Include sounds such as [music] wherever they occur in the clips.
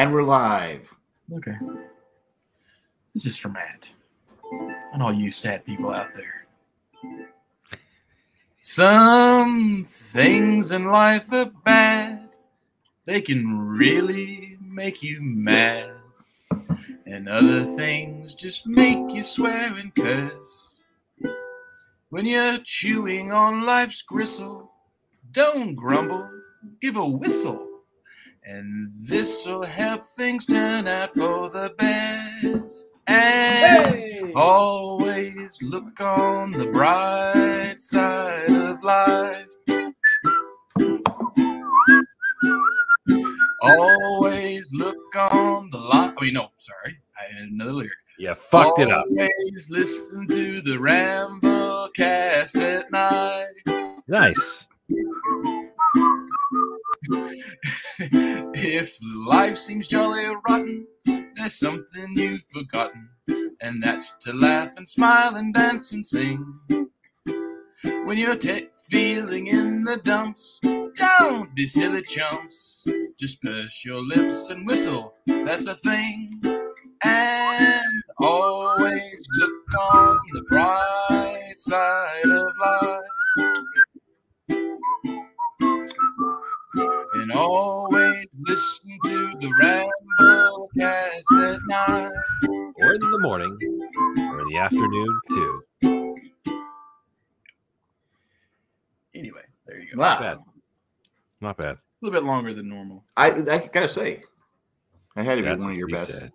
And we're live. Okay. This is for Matt. And all you sad people out there. Some things in life are bad. They can really make you mad. And other things just make you swear and curse. When you're chewing on life's gristle, don't grumble, give a whistle. And this'll help things turn out for the best. And always look on the bright side of life. Always look on the light. Oh, I mean, no, sorry. I had another lyric. Yeah, fucked it up. Always listen to the Ramble cast at night. Nice. If life seems jolly rotten, there's something you've forgotten, and that's to laugh and smile and dance and sing. When you're te- feeling in the dumps, don't be silly chumps. Just purse your lips and whistle, that's a thing. And always look on the bright side of life. And always listen to the Ramble cast at night. Or in the morning, or in the afternoon too. Anyway, there you go. Wow. Bad. Not bad. A little bit longer than normal. I, I gotta say, I had to be one of your best, said.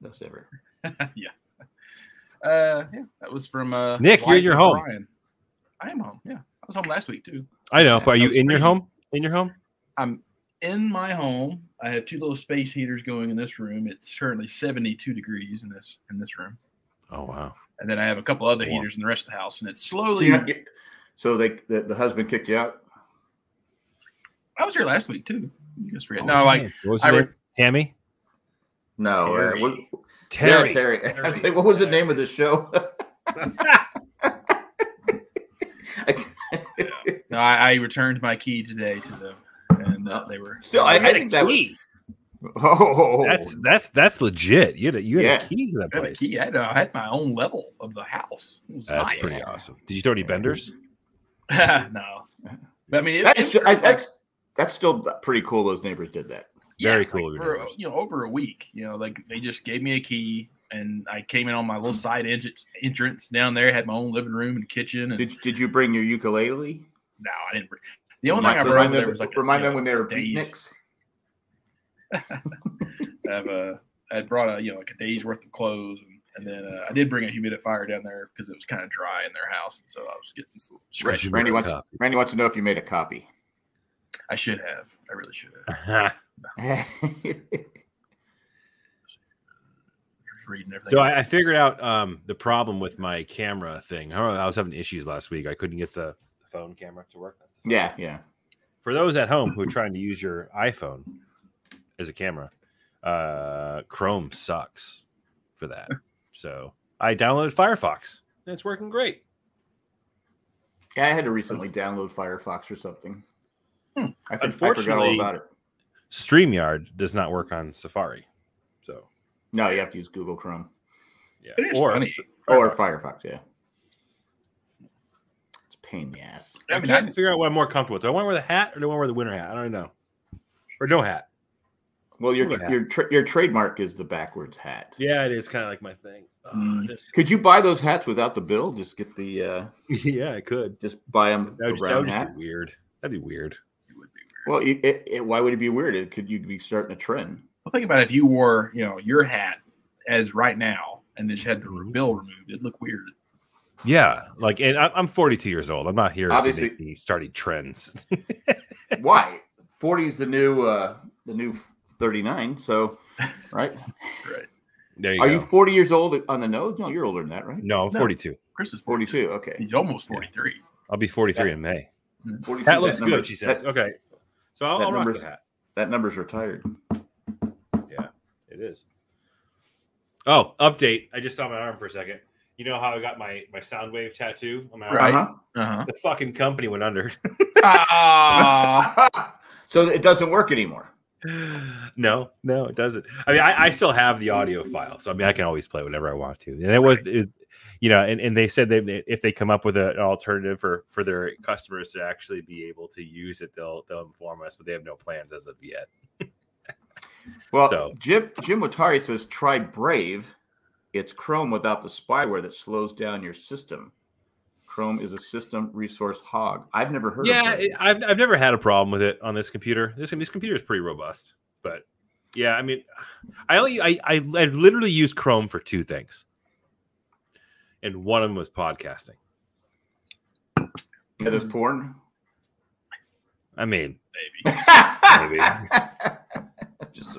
best ever. [laughs] yeah. Uh, yeah, that was from uh, Nick, you're in your home. Brian. I am home. Yeah, I was home last week too. I know, but are you was in your home? In your home? I'm in my home. I have two little space heaters going in this room. It's currently 72 degrees in this in this room, Oh wow. and then I have a couple other Warm. heaters in the rest of the house, and it's slowly. you're get- so they the, the husband kicked you out. I was here last week too. You just forget. What No, was like what was I her re- Tammy? No, uh, Terry. what, Terry. Yeah, Terry. [laughs] I was like, what was the name of the show? [laughs] [laughs] no, I, I returned my key today to them, and uh, they were Still, I, I had a think that was. Oh, That's that's that's legit. You had a, you had Yeah. a key to that I had a place. key. I had, I had my own level of the house. It was That's nice. pretty awesome. Did you throw any benders? [laughs] no, but I mean, it, that's it, I, like- that's that's still pretty cool. Those neighbors did that. Very cool of your for neighbors. you know over a week. You know, like they just gave me a key, and I came in on my little side entrance, entrance down there. Had my own living room and kitchen. And Did Did you bring your ukulele? no, I didn't. bring- The only thing I brought remind there them, was like remind you them know, when they were days. beatniks. I have a. I had brought a you know like a day's worth of clothes, and, and then uh, I did bring a humidifier down there because it was kind of dry in their house, and so I was getting some stretch. Randy wants copy. Randy wants to know if you made a copy. I should have. I really should have. Just [laughs] reading everything. so I, I figured out um, the problem with my camera thing. I, don't know, I was having issues last week. I couldn't get the, the phone camera to work. That's the phone. yeah, yeah. For those at home who are [laughs] trying to use your iPhone as a camera, uh, Chrome sucks for that. [laughs] So I downloaded Firefox. And it's working great. Yeah, I had to recently download Firefox or something. Hmm. I, think, I forgot all about it. StreamYard does not work on Safari. So No, you have to use Google Chrome yeah, or funny. or Firefox. Yeah, it's a pain in the ass. I I mean, trying I, to figure out what I'm more comfortable with. Do I want to wear the hat or do I want to wear the winter hat? I don't know. Or no hat. Well, your Google hat. your tra- your trademark is the backwards hat. Yeah, it is kind of like my thing. Oh, Mm. this- Could you buy those hats without the bill? Just get the uh [laughs] yeah, I could. just buy them That would, the that would just hat. be weird. That'd be weird. it would be weird. Well, it, it, it- why would it be weird? It could you be starting a trend? Well, think about if you wore, you know, your hat as right now, and then you had the Mhm. bill removed. It'd look weird. Yeah, like, and I- I'm 42 years old. I'm not here Obviously- to make starting trends. [laughs] Why? Forty is the new uh the new thirty nine. So, right? Right. there you Are go. you forty years old on the nose? No, you're older than that, right? no, I'm No. 42. Chris is Forty 42. Okay. He's almost 43. I'll be 43 in May. 42, That looks number- good, she says. That, okay, so I'll, that I'll rock the hat. that number's retired. Yeah, it is. Oh, update! I just saw my arm for a second. You know how I got my my sound wave tattoo on my arm? Right. Uh-huh. Uh The fucking company went under. huh. Ah, [laughs] so it doesn't work anymore. [sighs] no, no, it doesn't. I mean, I, I still have the audio file, so I mean, I can always play whenever I want to. And it was, it, you know, and, and they said they if they come up with an alternative for for their customers to actually be able to use it, they'll they'll inform us, but they have no plans as of yet. [laughs] Well, So- Jim Jim Watari says try Brave. It's Chrome without the spyware that slows down your system. Chrome is a system resource hog. I've never heard Yeah, of Brave. it, I've I've never had a problem with it on this computer. This this computer is pretty robust, but yeah, I mean, I only I I, I literally use Chrome for two things, and one of them was podcasting. yeah, there's porn. I mean, [laughs] Maybe. [laughs] Maybe. just,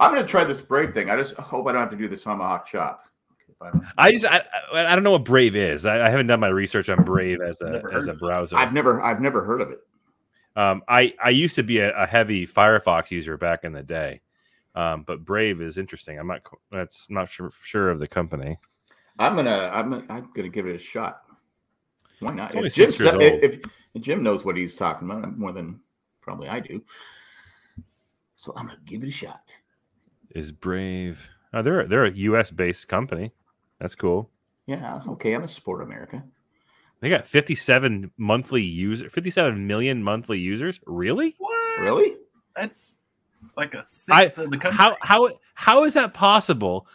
I'm going to try this Brave thing. I just hope I don't have to do the Tomahawk chop. I just I, I don't know what Brave is. I, I haven't done my research on Brave as a as a browser. I've never, I've never heard of it. Um, I I used to be a, a heavy Firefox user back in the day, um, but Brave is interesting. I'm not that's not sure sure of the company. I'm gonna, I'm, gonna, I'm gonna give it a shot. Why not? If Jim, six years sa- old. if, if Jim knows what he's talking about more than probably I do, so I'm gonna give it a shot. Is Brave? Oh, they're they're a U.S. based company. That's cool. Yeah, okay. I'm a support America. They got 57 monthly user, 57 million monthly users. Really? What? Really? That's like a sixth of the country. How how how is that possible?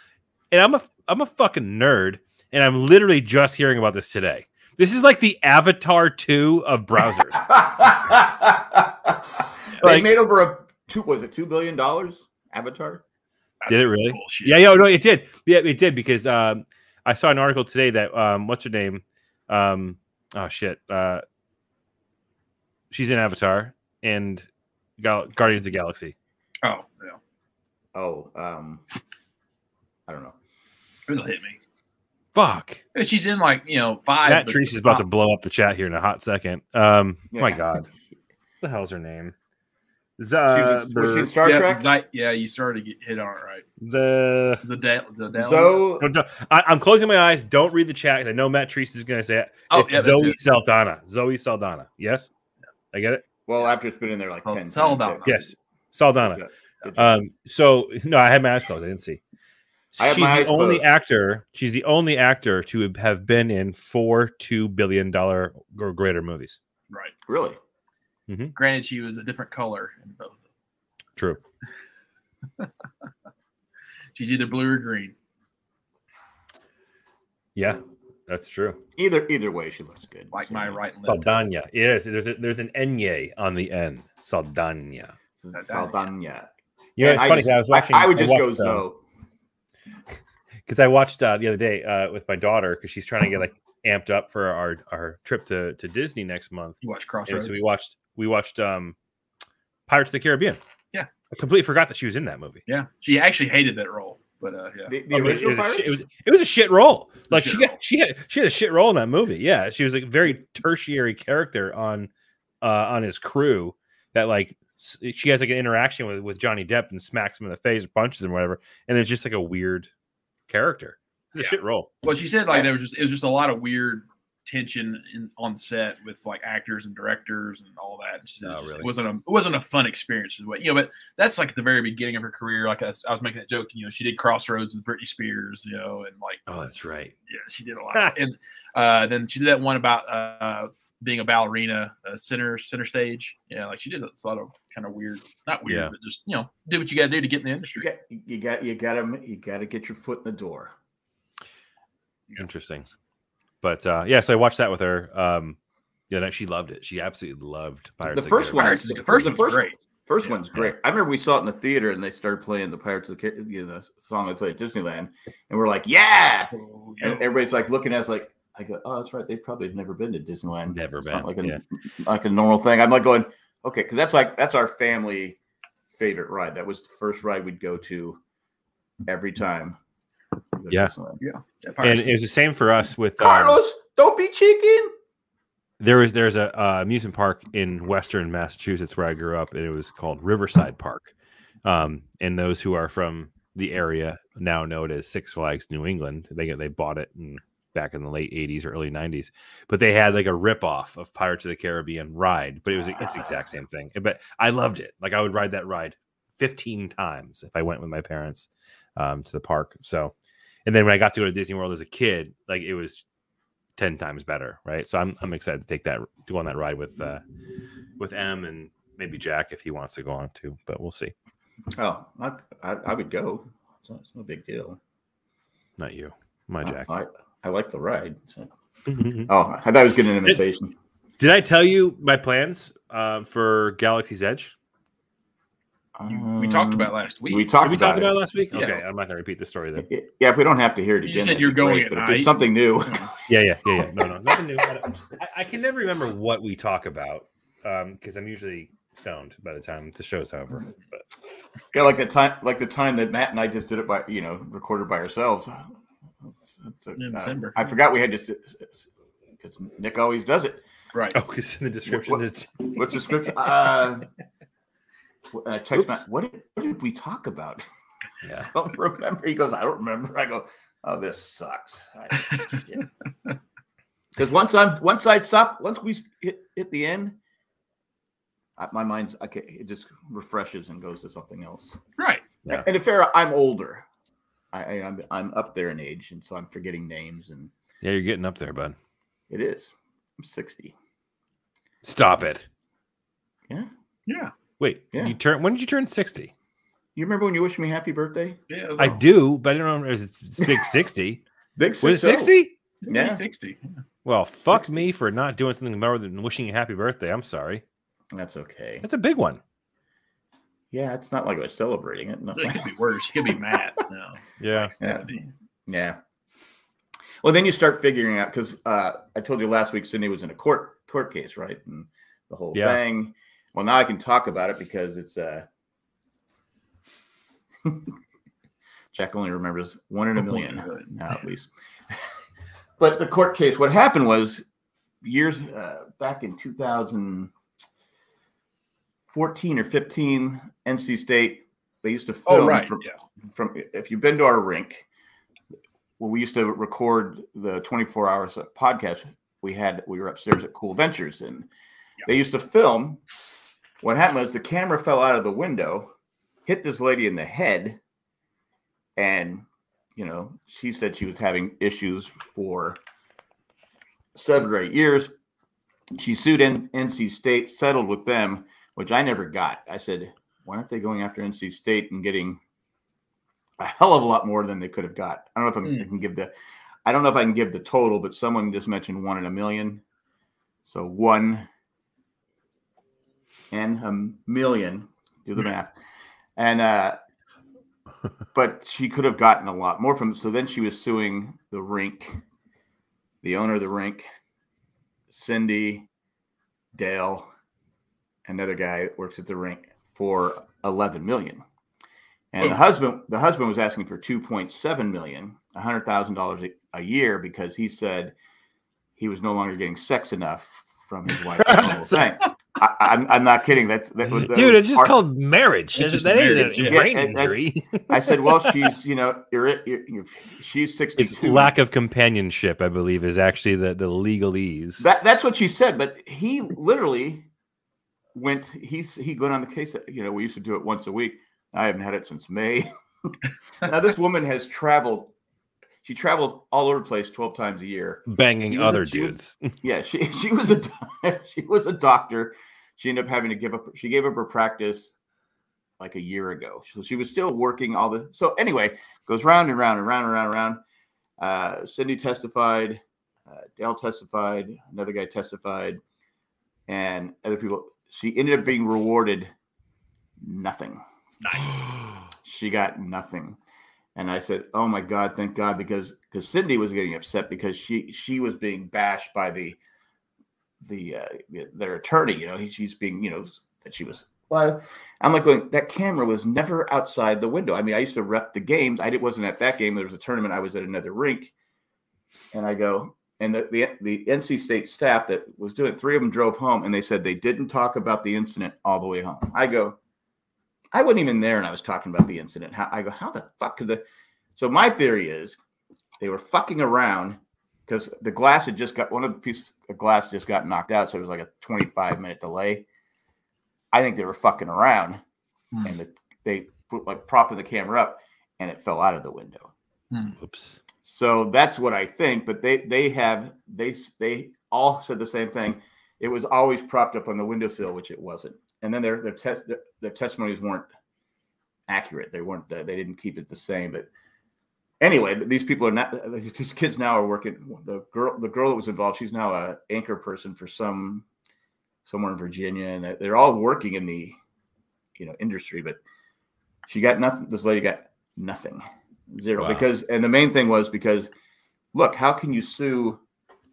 And I'm a I'm a fucking nerd, and I'm literally just hearing about this today. This is like the Avatar 2 of browsers. [laughs] they Like- made over a two. Was it two billion dollars? Avatar. Did it really? Bullshit. Yeah, yeah, no, it did. Yeah, it did because um, I saw an article today that um, what's her name? Um, oh shit, uh, she's in Avatar and Gal- Guardians of the Galaxy. Oh, yeah. Oh, um, I don't know. It'll hit me. Fuck. She's in like you know five. That but- Treese is about to blow up the chat here in a hot second. Um, my God, [laughs] what the hell's her name? She Z- was, was she in Star yeah, Trek? Zi- yeah, you started to get hit on it right. the the, Zadal. So Don't- don't- I, am closing my eyes. Don't read the chat. I know Matt Treese is going to say it. Oh, it's yeah, Zoe it. Saldana. Zoe Saldana. Yes, I get it. well, after it's been in there like Sal- ten. Saldana. times. Yes, Saldana. Good. Good. Um, so no, I had my eyes closed. I didn't see. I she's the only closed. actor. She's the only actor to have been in four two billion dollar or greater movies. right. really? Granted, she was a different color in both. True. [laughs] She's either blue or green. Yeah, that's true. Either either way, she looks good. Like So, my right lip. Saldana. Yes, there's a, there's an enye on the end. Saldana. Saldana. You know, it's I funny. just- I was watching. I, would just go watched, um, so. [laughs] because I watched uh, the other day uh, with my daughter because she's trying to get like amped up for our our trip to to Disney next month. You watch And Crossroads. so we watched we watched um Pirates of the Caribbean. Yeah. I completely forgot that she was in that movie. yeah, she actually hated that role, but uh, yeah. The, the I mean, original it, was a, Pirates? shit- it was it was a shit role. Like shit she role. she had she had a shit role in that movie. Yeah, she was like a very tertiary character on uh on his crew that like she has like an interaction with with Johnny Depp and smacks him in the face or punches him or whatever, and it's just like a weird character. It's a Yeah. shit role. Well, she said like Yeah. there was just it was just a lot of weird tension in, on set with like actors and directors and all that. She said Oh, it, just, really? it wasn't a it wasn't a fun experience, is what you know. But that's like at the very beginning of her career. Like I was, I was making that joke, you know, she did Crossroads with Britney Spears, you know, and like Oh, that's right. yeah, she did a lot. [laughs] and uh, then she did that one about uh, being a ballerina, uh, center center stage. Yeah, like she did a lot of kind of weird, not weird, Yeah. but just you know, do what you got to do to get in the You industry. got you got you got to you got to get your foot in the door. Interesting. But uh yeah, so I watched that with her. Um yeah, no, she loved it. She absolutely loved Pirates. The of first one, Caribbean. Pirates, the first the one's first great. First Yeah. one's great. I remember we saw it in the theater and they started playing the Pirates of the Car- you know, the song they played at Disneyland, and we're like, yeah. Oh, And everybody's like looking at us like, I go, oh, that's right. They probably have never been to Disneyland. Never been, like a yeah. like a normal thing. I'm like going, okay, because that's like that's our family favorite ride. That was the first ride we'd go to every time. We go to Yeah. Disneyland. Yeah, and it was the same for us with um, Carlos, don't be chicken. there was there's a uh, amusement park in western massachusetts where i grew up and it was called riverside park um, and those who are from the area now know it as six flags new england they they bought it in, back in the late 80s or early 90s but they had like a rip-off of pirates of the caribbean ride but it was it's the exact same thing but i loved it like i would ride that ride 15 times if I went with my parents um, to the park. So, and then when I got to go to Disney World as a kid, like it was 10 times better, right? So I'm I'm excited to take that to go on that ride with uh with M and maybe Jack if he wants to go on too, but we'll see. Oh, I, I, I would go. It's, not- it's no big deal. Not you, my Jack. I, I like the ride. so- [laughs] Oh, I thought I was getting an invitation. Did I tell you my plans uh, for Galaxy's Edge? You- we talked about last week. Um, We talked Did we about talk it. about it last week? Yeah. Okay, I'm not gonna repeat the story then. Yeah, if we don't have to hear it again, You said you're going great, at but if night. it's something new. [laughs] Yeah, yeah, yeah, yeah. No, no, nothing new. I, I, I can never remember what we talk about because I'm usually stoned by the time the show's over. But yeah, like the time, like the time that Matt and I just did it by, you know, recorded by ourselves. It's- it's a- In uh, December. I forgot we had to, because Nick always does it. Right. oh, it's in the description, What- it's- What's the description? Uh, and I uh, text Oops. Matt, what did, what did we talk about? [laughs] yeah. I don't remember. He goes, I don't remember. I go, oh, this sucks. Because [laughs] once I'm once I stop, once we hit, hit the end, I, my mind's okay. It just refreshes and goes to something else. Right. Yeah. And to fair, I'm older. I, I I'm I'm up there in age, and so I'm forgetting names. And Yeah, you're getting up there, bud. it is. I'm 60. Stop it. Yeah. Yeah. Wait, Yeah. you turn when did you turn 60? You remember when you wished me happy birthday? Yeah. I all- do, but I don't know. Is it it's big 60? [laughs] Big Was it 60? 60? Yeah. 60. Well, fuck 60. me for not doing something more than wishing you happy birthday. I'm sorry. That's okay. That's a big one. Yeah, it's not like I was celebrating it. It Nothing. could be worse. You could be [laughs] mad. No. Yeah. Yeah. Yeah. Well, then you start figuring out because uh, I told you last week Sydney was in a court court case, right? And the whole Yeah. thing. Well, now I can talk about it because it's uh [laughs] Jack only remembers one in a million [laughs] now, at least. [laughs] but the court case, what happened was years uh, back in 2014 or 15, NC State, they used to film Oh, right. from, Yeah. from if you've been to our rink, well, we used to record the 24 hours podcast. We had we were upstairs at Cool Ventures, and they used to film. What happened was the camera fell out of the window, hit this lady in the head, and you know she said she was having issues for seven or eight years. She sued N- NC State, settled with them, which I never got. I said, why aren't they going after NC State and getting a hell of a lot more than they could have got? I don't know if I'm, hmm. I can give the, I don't know if I can give the total, but someone just mentioned one in a million. So one and a million, do the Hmm. math. And, uh, but she could have gotten a lot more from, so then she was suing the rink, the owner of the rink, Cindy, Dale, another guy that works at the rink for 11 million. And the husband, the husband was asking for 2.7 million, a $100,000 a- a year because he said he was no longer getting sex enough from his wife. [laughs] The whole. I, I'm, I'm not kidding. That's that, that Dude, it's just part- called marriage. It's That- just that ain't a yeah. brain Yeah, injury. I said, well, [laughs] she's, you know, you're, you're, you're she's 62. it's lack of companionship, I believe, is actually the, the legalese. That that's what she said, but he literally went. He's he went on the case. You know, we used to do it once a week. I haven't had it since May. [laughs] now this woman has traveled. She travels all over the place twelve times a year. banging She was a- other she was- dudes. [laughs] Yeah, she [laughs] she was a [laughs] she was a doctor. She ended up having to give up. She gave up her practice like a year ago. So she was still working all the. So anyway, goes round and round and round and round and round. Uh, Cindy testified. Uh, Dale testified. Another guy testified, and other people. She ended up being rewarded nothing. Nice. [gasps] She got nothing. And I said, "Oh my God, thank God!" Because because Cindy was getting upset because she she was being bashed by the the, uh, the their attorney. You know, he, she's being you know that she was. Well, I'm like going. That camera was never outside the window. I mean, I used to ref the games. I wasn't at that game. There was a tournament. I was at another rink, and I go. And the, the the NC State staff that was doing three of them drove home, and they said they didn't talk about the incident all the way home. I go, I wasn't even there, and I was talking about the incident. How, I go, how the fuck could the? So my theory is they were fucking around because the glass had just got one of the pieces of glass just got knocked out, so it was like a 25 minute delay. I think they were fucking around, Hmm. and the they put like propping the camera up, and it fell out of the window. Oops. So that's what I think. But they they have they they all said the same thing. It was always propped up on the windowsill, which it wasn't. And then their their test their, their testimonies weren't accurate. They weren't. Uh, they didn't keep it the same. But anyway, these people are not. These kids now are working. The girl the girl that was involved. She's now a anchor person for some somewhere in Virginia, and they're- all working in the you know industry. But she got nothing. This lady got nothing, zero. Wow. Because and the main thing was because look, how can you sue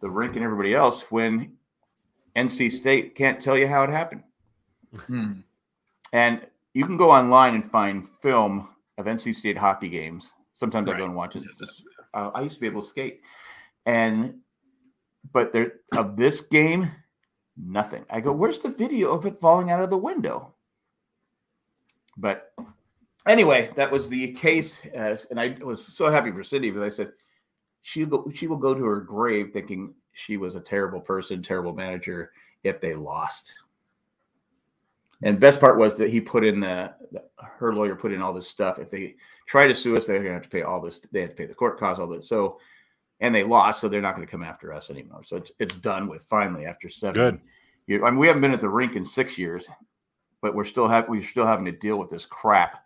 the rink and everybody else when NC State can't tell you how it happened? Hmm. And you can go online and find film of NC State hockey games. Sometimes I go and watch it. Just- uh, I used to be able to skate, and but there of this game, nothing. I go, where's the video of it falling out of the window? But anyway, that was the case, as, and I was so happy for Cindy because I said she go, she will go to her grave thinking she was a terrible person, terrible manager if they lost. And best part was that he put in the, the- her lawyer put in all this stuff. If they try to sue us, they're going to have to pay all this. They have to pay the court costs, all this. So, and they lost, so they're not going to come after us anymore. So it's it's done with finally after seven. Good. years. I mean, we haven't been at the rink in six years, but we're still have we're still having to deal with this crap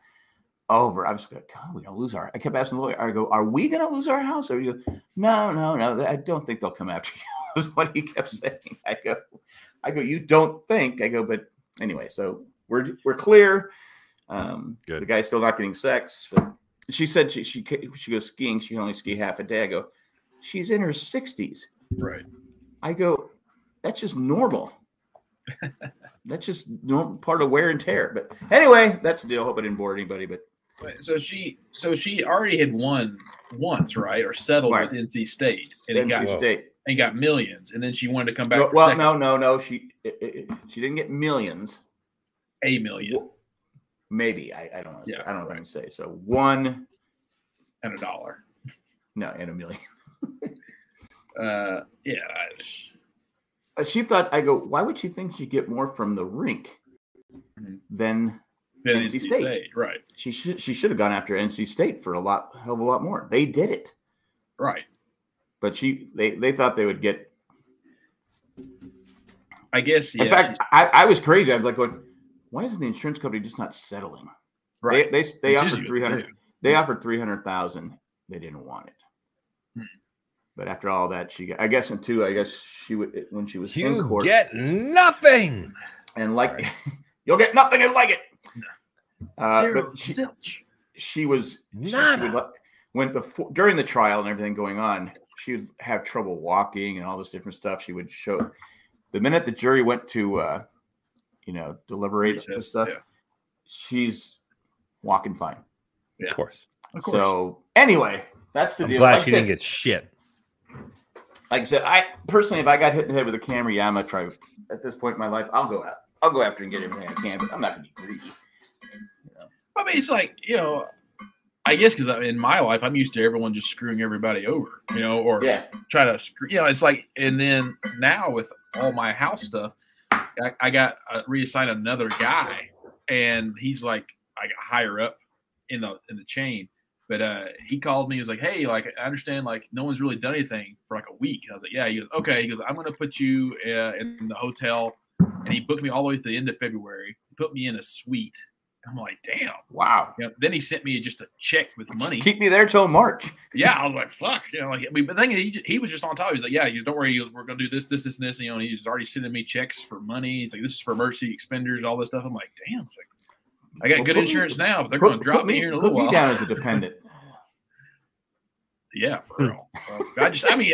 over. I'm just going, God, we're gonna lose our. I kept asking the lawyer. I go, are we going to lose our house? Or you go, no, no, no. I don't think they'll come after [laughs] you. is what he kept saying. I go, I go, you don't think? I go, but anyway, so we're we're clear. Um, Good. The guy's still not getting sex. But she said she she she goes skiing. She can only ski half a day. I go, she's in her sixties. Right. I go, that's just normal. [laughs] that's just normal part of wear and tear. But anyway, that's the deal. Hope I didn't bore anybody. But So she, so she already had won once, right, or settled Right. with NC State, and NC got. State. And got millions, and then she wanted to come back. Well, no, no, no. She it, it, she didn't get millions. a million Maybe I, I don't know. Yeah, I don't know if I can say so. One, and a dollar. no, and a million. [laughs] Uh, yeah, Uh, She thought I go. Why would she think she'd get more from the rink Mhm. than NC NC State. State. right, she should? She should have gone after NC State for a lot, hell of a lot more. They did it, right. But she they they thought they would get I guess. Yeah, In fact, I, I was crazy. I was like, going, why isn't the insurance company just not settling? right. They they, they offered three hundred. They offered three hundred thousand. They didn't want it. Hmm. But after all that, she got. I guess in two. I guess she would when she was in You court get nothing. and like [laughs] you'll get nothing and like it. Uh, Zero she, she was she- she Nada. would let- when before during the trial and everything going on, she would have trouble walking and all this different stuff. She would show the minute the jury went to uh, you know deliberate and Recess, stuff. yeah. She's walking fine. Of course. Of course. So anyway, that's the I'm deal. glad Like she said- didn't get shit. like I said, I personally, if I got hit in the head with a camera, yeah, I'm gonna try. At this point in my life, I'll go out. I'll go after and get everything I can, but I'm not gonna be greedy. I mean, it's like you know, I guess because in my life, I'm used to everyone just screwing everybody over, you know, or Yeah, try to screw. You know, it's like, and then now with all my house stuff, I, I got uh, reassigned another guy, and he's like, I got higher up in the in the chain. But uh, he called me. He was like, "Hey, like I understand, like no one's really done anything for like a week." And I was like, "Yeah." He goes, "Okay." He goes, "I'm going to put you uh, in the hotel," and he booked me all the way to the end of February. He put me in a suite. I'm like, "Damn." wow. You know, then he sent me just a check with money. Keep me there till March. Yeah, I was like, "Fuck," you know. Like, I mean, but the thing he, he was just on top. He's like, "Yeah," he goes, "Don't worry." He goes, "We're gonna do this, this, this, and this." You know, and he's already sending me checks for money. He's like, "This is for emergency expenditures, all this stuff." I'm like, "Damn!" Like, I got Well, good put me- insurance now, but they're gonna drop put me, here in a little while. down as a dependent. [laughs] Yeah, for real. [laughs] I just, I mean,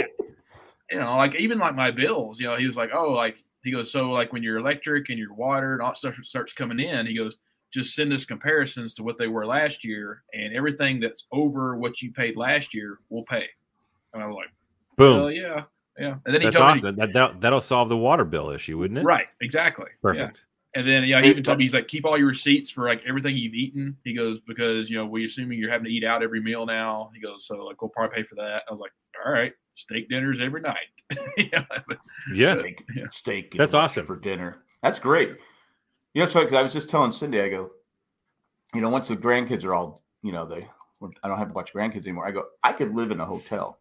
you know, like even like my bills, you know, he was like, oh, like he goes, so like when your electric and your water and all that stuff starts coming in, he goes, just send us comparisons to what they were last year, and everything that's over what you paid last year, we'll pay. And I was like, Boom. well, yeah, yeah. And then he That's told me, awesome. That, that that'll solve the water bill issue, wouldn't it? right, exactly, Yeah. Perfect. And then yeah, he even told me he's like, keep all your receipts for like everything you've eaten. He goes because you know we're assuming you're having to eat out every meal now. He goes so like we'll probably pay for that. I was like, all right, steak dinners every night. [laughs] yeah, Yeah. Steak, Yeah. steak. That's awesome. for dinner. That's great. You know, so because I was just telling Cindy, I go, you know, once the grandkids are all, you know, they, I don't have to watch grandkids anymore. I go, I could live in a hotel.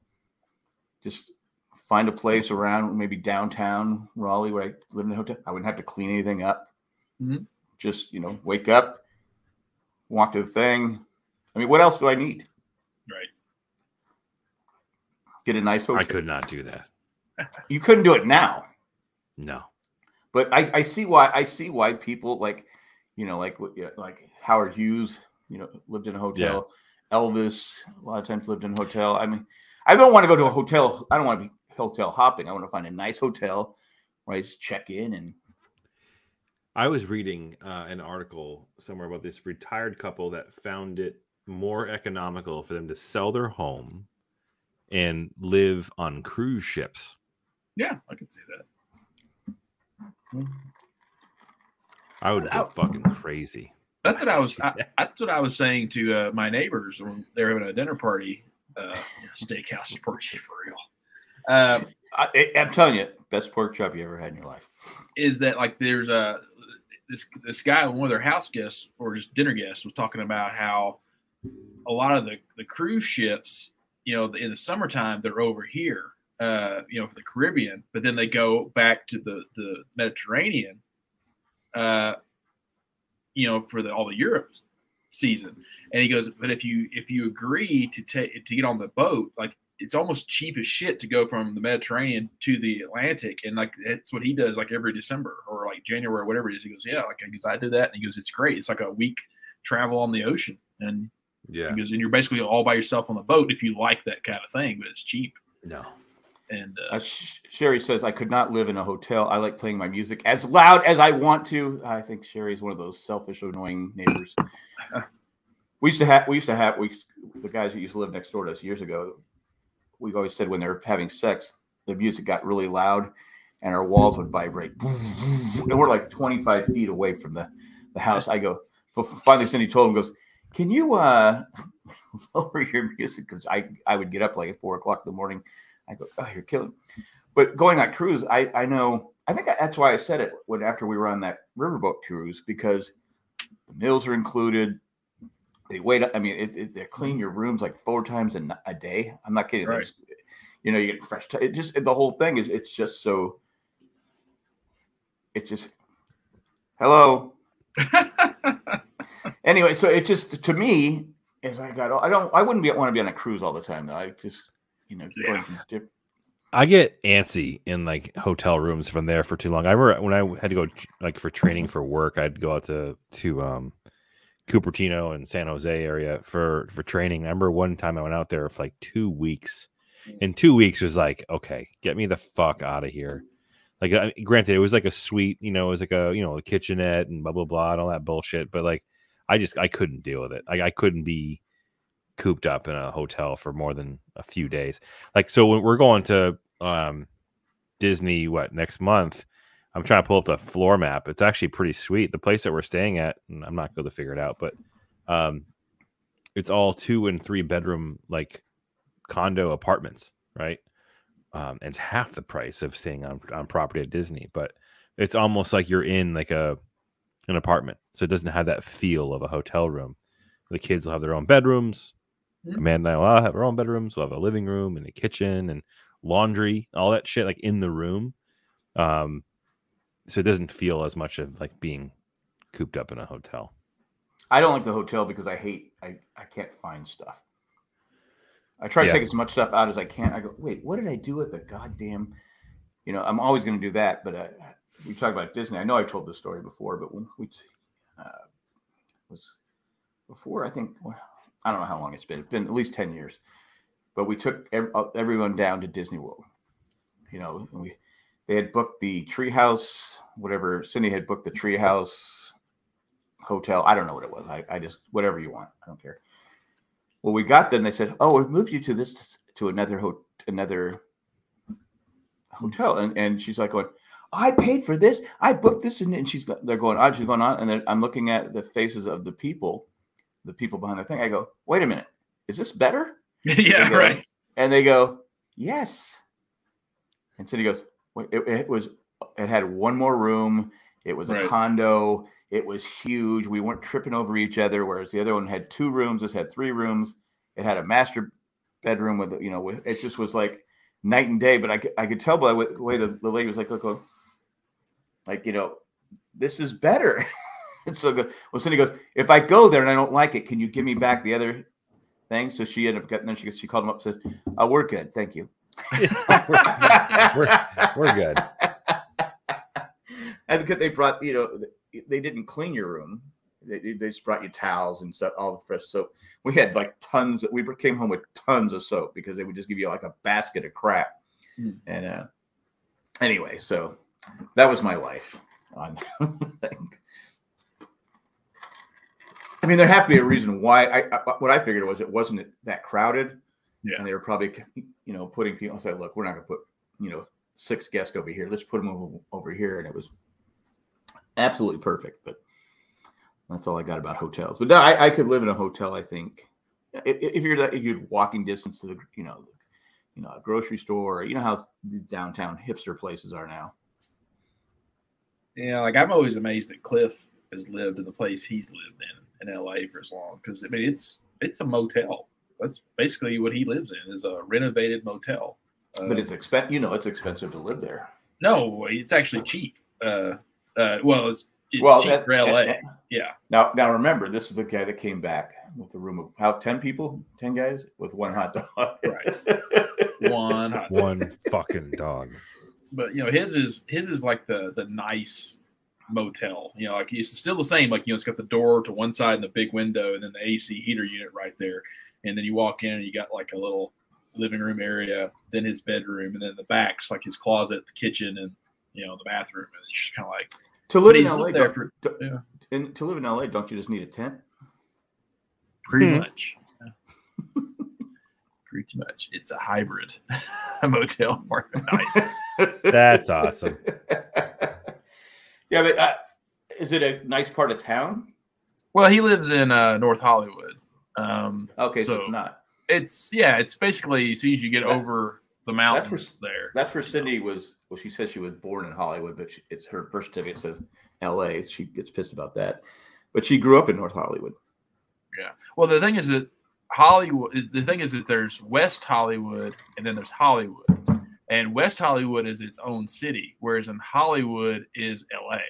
Just find a place around maybe downtown Raleigh where I live in a hotel. I wouldn't have to clean anything up. Mhm. Just, you know, wake up, walk to the thing. I mean, what else do I need? Right. Get a nice hotel. I could not do that. You couldn't do it now. No. But I, I see why I see why people like, you know, like like Howard Hughes, you know, lived in a hotel. Elvis a lot of times lived in a hotel. I mean, I don't want to go to a hotel. I don't want to be hotel hopping. I want to find a nice hotel where I just check in and I was reading uh, an article somewhere about this retired couple that found it more economical for them to sell their home and live on cruise ships. Yeah, I can see that. I would But go fucking crazy. That's what I was. I, [laughs] that's what I was saying to uh, my neighbors when they were having a dinner party. Uh, steakhouse pork chop [laughs] for real. Uh, I, I'm telling you, best pork chop you ever had in your life. is that like there's a this this guy one of their house guests or just dinner guests was talking about how a lot of the the cruise ships you know in the summertime they're over here uh you know for the caribbean but then they go back to the the mediterranean uh you know for the all the europe season and he goes but if you if you agree to take to get on the boat like it's almost cheap as shit to go from the Mediterranean to the Atlantic, and like that's what he does like every December or like January or whatever it is. He goes, yeah, like because I did that, and he goes, it's great. It's like a week travel on the ocean, and Yeah. he goes, and you're basically all by yourself on the boat if you like that kind of thing, but it's cheap. No. And uh, Uh, Sherry says, I could not live in a hotel. I like playing my music as loud as I want to. I think Sherry's one of those selfish, annoying neighbors. we used to have, we used to have, we, the guys that used to live next door to us years ago, we always said when they were having sex, the music got really loud and our walls would vibrate. And we're like 25 feet away from the, the house. I go, finally, Cindy told him, goes, Can you uh, [laughs] lower your music? Because I, I would get up like at four o'clock in the morning. I go, Oh, you're killing. But going on cruise, I, I know, I think that's why I said it when after we were on that riverboat cruise because the meals are included. They wait. I mean, it, it, they clean your rooms like four times a day. I'm not kidding. Right. You know, you get fresh. T- it just the whole thing is it's just so. It just. Hello. [laughs] Anyway, so it just to me as I got. I don't. I wouldn't be want to be on a cruise all the time though. I just you know Yeah. diff- I get antsy in like hotel rooms from there for too long. I remember when I had to go like for training for work, I'd go out to to um Cupertino and San Jose area for for training. I remember one time I went out there for like two weeks, and two weeks was like, okay, get me the fuck out of here. Like, I, granted, it was like a suite, you know, it was like a you know a kitchenette and blah blah blah and all that bullshit. But like, I just I couldn't deal with it. Like, I couldn't be cooped up in a hotel for more than a few days. Like, so when we're going to um Disney, what next month? I'm trying to pull up the floor map. It's actually pretty sweet. The place that we're staying at, and I'm not going to figure it out, but um, it's all two and three bedroom like condo apartments, right? Um, and it's half the price of staying on on property at Disney, but it's almost like you're in like a an apartment, so it doesn't have that feel of a hotel room. The kids will have their own bedrooms. Mhm. Amanda and I will all have our own bedrooms. We'll have a living room and a kitchen and laundry, all that shit like in the room. Um, so it doesn't feel as much of like being cooped up in a hotel. I don't like the hotel because I hate I I can't find stuff. I try to Yeah. take as much stuff out as I can. I go, wait, what did I do with the goddamn? You know, I'm always going to do that. But uh, we talk about Disney. I know I've told this story before, but when we uh, was before, I think well, I don't know how long it's been. It's been at least ten years. But we took uh, everyone down to Disney World. You know, we they had booked the treehouse, whatever. Cindy had booked the treehouse hotel. I don't know what it was. I, I just whatever you want. I don't care. Well, we got and they said, "Oh, we've moved you to this to another ho- another hotel," and and she's like going, "I paid for this. I booked this," and, and she's they're going on. She's going on, and then I'm looking at the faces of the people, the people behind the thing. I go, "Wait a minute, is this better?" [laughs] yeah, go- right. And they go, "Yes." And Cindy goes, "Wait, it, it was. It had one more room. It was a condo. It was huge. We weren't tripping over each other, whereas the other one had two rooms. This had three rooms. It had a master bedroom with, you know, with, it just was like night and day. But I, could- I could tell by the way the, the lady was like, look, look, like, you know, this is better. [laughs] and [laughs] so, well, Cindy goes, if I go there and I don't like it, can you give me back the other thing? So she ended up getting, then she, she called him up and says, oh, we're good. Thank you. [laughs] we're, we're good. [laughs] and because they brought, you know, they didn't clean your room. They, they just brought you towels and stuff, all the fresh soap. We had like tons. We came home with tons of soap because they would just give you like a basket of crap. Hmm. And uh, anyway, so that was my life on thing. I mean, there have to be a reason why. I, I what I figured was it wasn't that crowded, Yeah. and they were probably you know putting people. I said, look, we're not going to put you know six guests over here. Let's put them over, over here, and it was absolutely perfect. But that's all I got about hotels. But no, I, I could live in a hotel. I think if, if you're that if you're walking distance to the you know you know a grocery store. You know how the downtown hipster places are now. Yeah, like I'm always amazed that Cliff has lived in the place he's lived in in LA for as long because I mean it's it's a motel. That's basically what he lives in is a renovated motel. Uh, But it's expen You know, it's expensive to live there. no, it's actually cheap. Uh, uh, well, it's, it's well, cheap that- for LA. and- and- yeah, Now, now remember, this is the guy that came back with a room of how ten people, ten guys with one hot dog. Right. one. hot- One fucking dog. but you know his is his is like the the nice motel. You know, like it's still the same. Like you know, it's got the door to one side and the big window, and then the AC heater unit right there. And then you walk in and you got like a little living room area, then his bedroom, and then the back's like his closet, the kitchen, and you know the bathroom. And it's just kind of like to live in LA, there don't- for don't- yeah. and to live in LA, don't you just need a tent? pretty Hmm. much. Yeah. pretty much. It's a hybrid [laughs] motel apartment. Nice. [laughs] That's awesome. [laughs] yeah, but uh, is it a nice part of town? Well, he lives in uh, North Hollywood. Um, Okay, so, So- it's not. It's yeah, it's basically as soon as you get That- over the mountains that's where- there. That's where Cindy was. Well, she says she was born in Hollywood, but she, it's her birth certificate says L.A. She gets pissed about that, but she grew up in North Hollywood. Yeah. Well, the thing is that Hollywood. The thing is that there's West Hollywood and then there's Hollywood, and West Hollywood is its own city, whereas in Hollywood is L.A.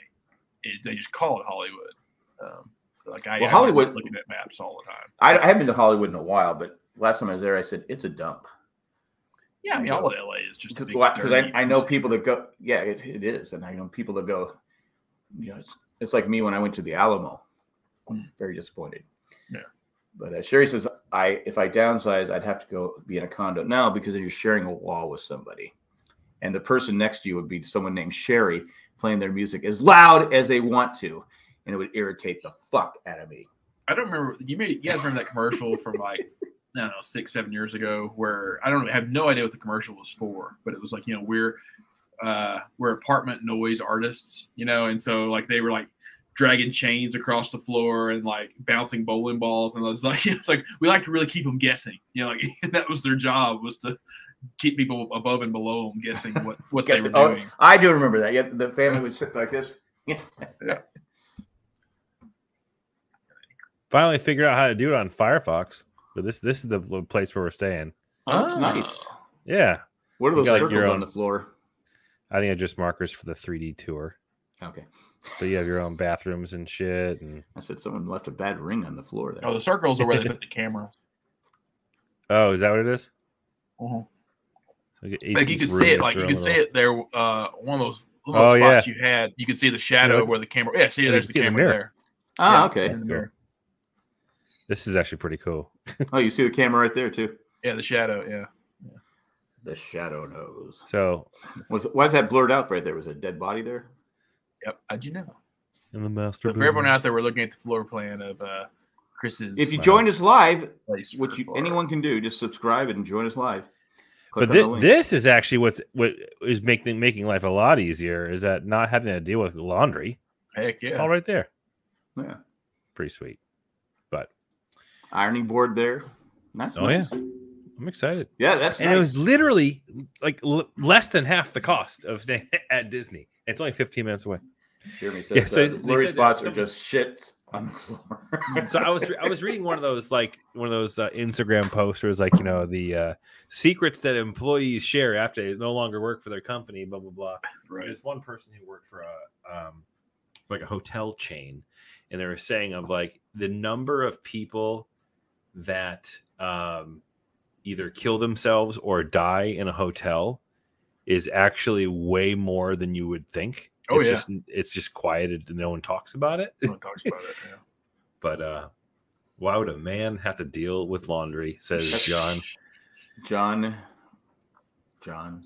It, they just call it Hollywood. Um, like I, Well, I'm Hollywood- looking at maps all the time. I, I haven't been to Hollywood in a while, but last time I was there, I said it's a dump. Yeah, I mean, all of L.A. is just Because big I, I know people that go, yeah, it, it is, and I know people that go. You know, it's, it's like me when I went to the Alamo. Mm. Very disappointed. Yeah. But uh, Sherry says, I if I downsize, I'd have to go be in a condo now because you're sharing a wall with somebody, and the person next to you would be someone named Sherry playing their music as loud as they want to, and it would irritate the fuck out of me. I don't remember. You may you guys remember that commercial from like I don't know six seven years ago where I don't have no idea what the commercial was for, but it was like you know we're uh, we're apartment noise artists, you know, and so like they were like dragging chains across the floor and like bouncing bowling balls, and I was [laughs] like it's like we like to really keep them guessing, you know, like [laughs] that was their job was to keep people above and below them guessing what [laughs] what they Guess- were oh, doing. I do remember that. Yeah, the family would sit like this. yeah Finally figured out how to do it on Firefox. But this this is the place where we're staying. Oh, that's Ah. nice. Yeah. What are those got, like, circles your on the floor? I think I just markers for the 3D tour. Okay. So you have your own bathrooms and shit. And I said someone left a bad ring on the floor there. Oh, the circles are where they put the [laughs] camera. oh, is that what it is? Uh-huh. So you like you each could see it like you own could see it there uh one of those one of those Oh, yeah. spots you had you could see the shadow look- where the camera yeah see Yeah, there's the see the camera mirror. there ah, Yeah, okay. in the. This is actually pretty cool. Oh, you see the camera right there too. yeah the shadow yeah The shadow knows. So Was why is that blurred out right there? Was a dead body there? Yep how'd you know in the master so for everyone out there we're looking at the floor plan of uh chris's If you Wow. joined us live, which you, anyone can do, just subscribe and join us live. Click but on the thi- link. this is actually what's what is making making life a lot easier is that not having to deal with laundry. heck It's yeah all right there. yeah. Pretty sweet. But ironing board there. That's Oh, nice. I'm excited. yeah. that's and it was literally like l- less than half the cost of staying [laughs] at Disney. It's only 15 minutes away. Jeremy says Yeah, so uh, blurry said that spots are just shit on the floor. so I was I was reading one of those like one of those uh, Instagram posters like you know the uh, secrets that employees share after they no longer work for their company blah blah blah. Right. There's one person who worked for a um, like a hotel chain, and they were saying of like the number of people that um, either kill themselves or die in a hotel is actually way more than you would think. Oh, it's yeah. just it's just quieted and no one talks about it. No one talks about it. Yeah. [laughs] But uh why would a man have to deal with laundry? Says John. John, John,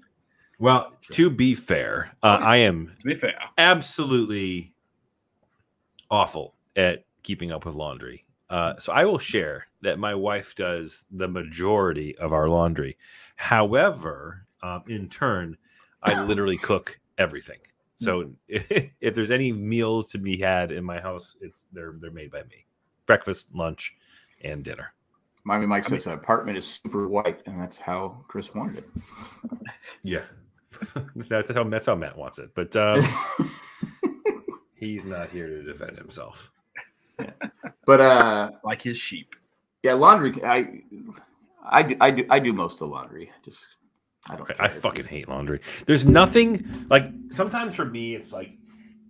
Well, to be fair, uh, I am To be fair, absolutely awful at keeping up with laundry. Uh, so I will share that my wife does the majority of our laundry. However, um, in turn, I literally cook everything. So [laughs] if there's any meals to be had in my house, it's they're they're made by me. Breakfast, lunch, and dinner. Miami Mike says an apartment is super white, and that's how Chris wanted it. [laughs] Yeah, [laughs] that's how that's how Matt wants it. But um, he's not here to defend himself. but uh, like his sheep. yeah, laundry. I, I do, I do, I do most of the laundry. Just, I don't. Care. I fucking just- hate laundry. There's nothing like sometimes for me, it's like,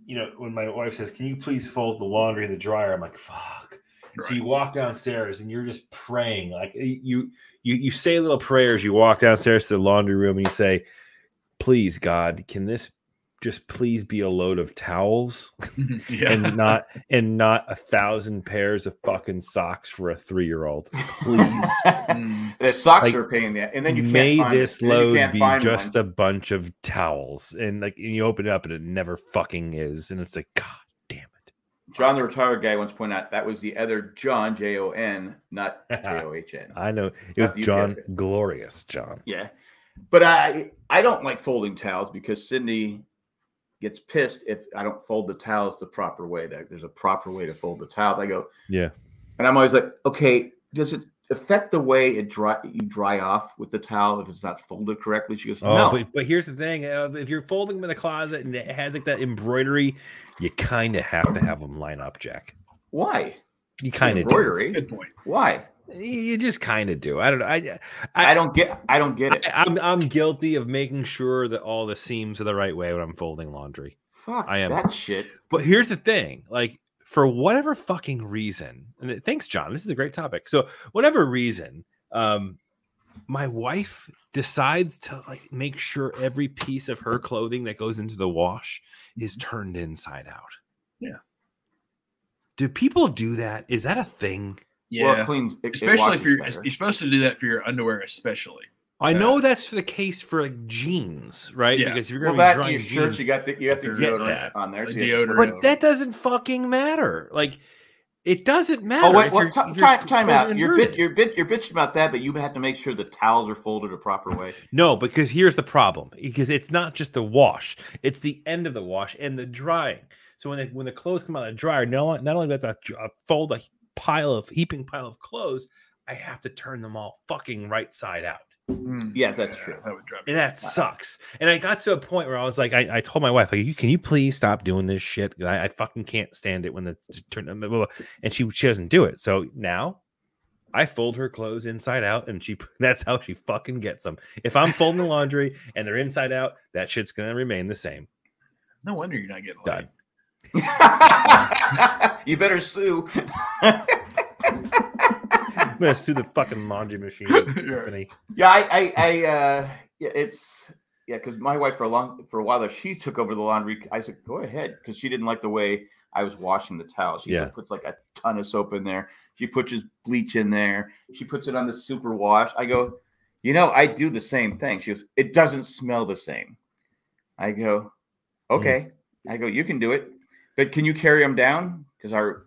you know, when my wife says, Can you please fold the laundry in the dryer? I'm like, fuck. So you walk downstairs and you're just praying. Like you you you say little prayers, you walk downstairs to the laundry room and you say, Please, God, can this just please be a load of towels [laughs] [laughs] yeah. and not and not a thousand pairs of fucking socks for a three year old? Please. [laughs] Mm, the socks Like, are paying that. and then you can't may find, this and then you load can't be just one. a bunch of towels and like and you open it up and it never fucking is and it's like god damn it John the retired guy once pointed out that was the other John J O N, not J O H N. i know it was john glorious john Yeah, but I I don't like folding towels because Cindy gets pissed if I don't fold the towels the proper way. That there's a proper way to fold the towels. I go, yeah and I'm always like, okay, does it affect the way it dry you dry off with the towel if it's not folded correctly? She goes, oh no. but, but here's the thing uh, if you're folding them in the closet and it has like that embroidery you kind of have to have them line up jack Why you kind of do embroidery? good point. Why? You just kind of do i don't know i I, don't get. I don't get it. I, I'm I'm guilty of making sure that all the seams are the right way when I'm folding laundry. Fuck I am- that shit. But here's the thing, like for whatever fucking reason, and thanks, John. This is a great topic. So whatever reason, um, my wife decides to like make sure every piece of her clothing that goes into the wash is turned inside out. Yeah. Do people do that? Is that a thing? Yeah. Well, it cleans. It, it especially washes if you're better. you're supposed to do that for your underwear, especially. I Yeah. know that's the case for like jeans, right? Yeah. Because if you're well, gonna be drying your shirts, you got the you have the Get deodorant that. on there. The so you have to deodorant. but that doesn't fucking matter. Like, it doesn't matter. Oh wait, if what? your- Time, time, time out. You're bit, you're bit, you're bitching about that, but you have to make sure the towels are folded a proper way. No, because here's the problem. Because it's not just the wash; it's the end of the wash and the drying. So when they, when the clothes come out of the dryer, not, not only do I have to uh, fold a pile of heaping pile of clothes, I have to turn them all fucking right side out. Mm, Yeah, that's true. That would drive me. And that sucks. And I got to a point where I was like, I, I told my wife, like, you can you please stop doing this shit? I, I fucking can't stand it when the turn. blah, blah, blah." And she she doesn't do it. So now I fold her clothes inside out, and she [laughs] that's how she fucking gets them. If I'm folding the [laughs] laundry and they're inside out, that shit's gonna remain the same. No wonder you're not getting Done. [laughs] you better sue. [laughs] I'm gonna sue the fucking laundry machine [laughs] company. yeah, I, I, I uh, yeah, it's yeah, because my wife for a long for a while there, she took over the laundry. I said, go ahead, because she didn't like the way I was washing the towels. She Yeah. puts like a ton of soap in there. She puts bleach in there. She puts it on the super wash. I go, you know, I do the same thing. She goes, it doesn't smell the same. I go, okay. I go, you can do it, but can you carry them down? Because our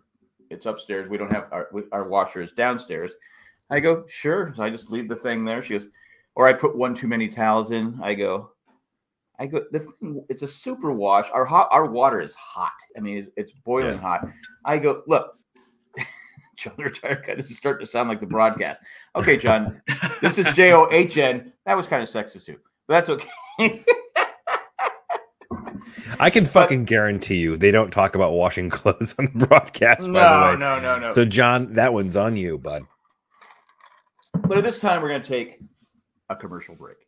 it's upstairs. We don't have our our washer is downstairs. I go, sure. So I just leave the thing there. She goes, or I put one too many towels in. I go, I go. This thing, it's a super wash. Our hot, our water is hot. I mean, it's, it's boiling Yeah. hot. I go, look, [laughs] John retired guy. [laughs] This is starting to sound like the broadcast. Okay, John, this is J O H N. That was kind of sexist too, but that's okay. [laughs] I can fucking guarantee you they don't talk about washing [laughs] clothes on the broadcast. no, by the way. no, no, no. So, John, that one's on you, bud. but at this time, we're going to take a commercial break.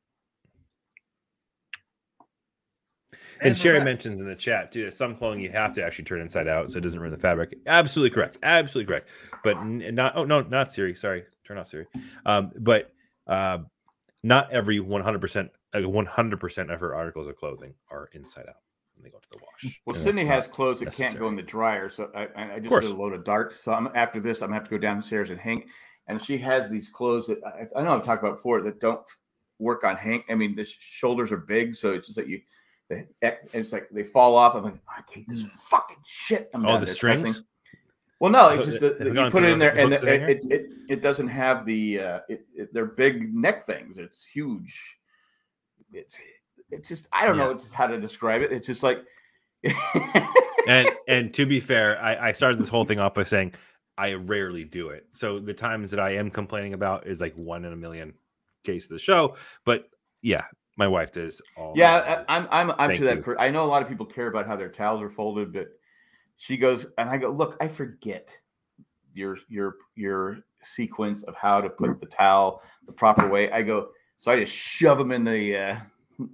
And, we're Sherry mentions in the chat too that some clothing you have to actually turn inside out so it doesn't ruin the fabric. Absolutely correct. Absolutely correct. But n- not oh no, not Siri. Sorry, turn off Siri. Um, but uh, not every one hundred percent, one hundred percent of her articles of clothing are inside out when they go to the wash. Well, And Cindy has clothes that can't go in the dryer, so I, I I just did a load of darts. So I'm after this, I'm gonna have to go downstairs and hang. And she has these clothes that I, I know I've talked about before that don't work on Hank. I mean, the sh- shoulders are big, so it's just like you. They, it's like they fall off. I'm like, I hate this fucking shit. I'm oh the strings. pressing. Well, no, it's just that you put it in there, and hooks it, it, it it doesn't have the uh, it, it they're big neck things. It's huge. It's it's just I don't know Yeah. it's how to describe it. It's just like [laughs] and [laughs] and to be fair, I, I started this whole thing off by saying I rarely do it. So the times that I am complaining about is like one in a million case of the show. But yeah, my wife does all. Yeah, I, I'm I'm I'm Thank to that. For, I know a lot of people care about how their towels are folded, but she goes and I go, look, I forget your your your sequence of how to put the towel the proper way. I go, so I just shove them in the uh,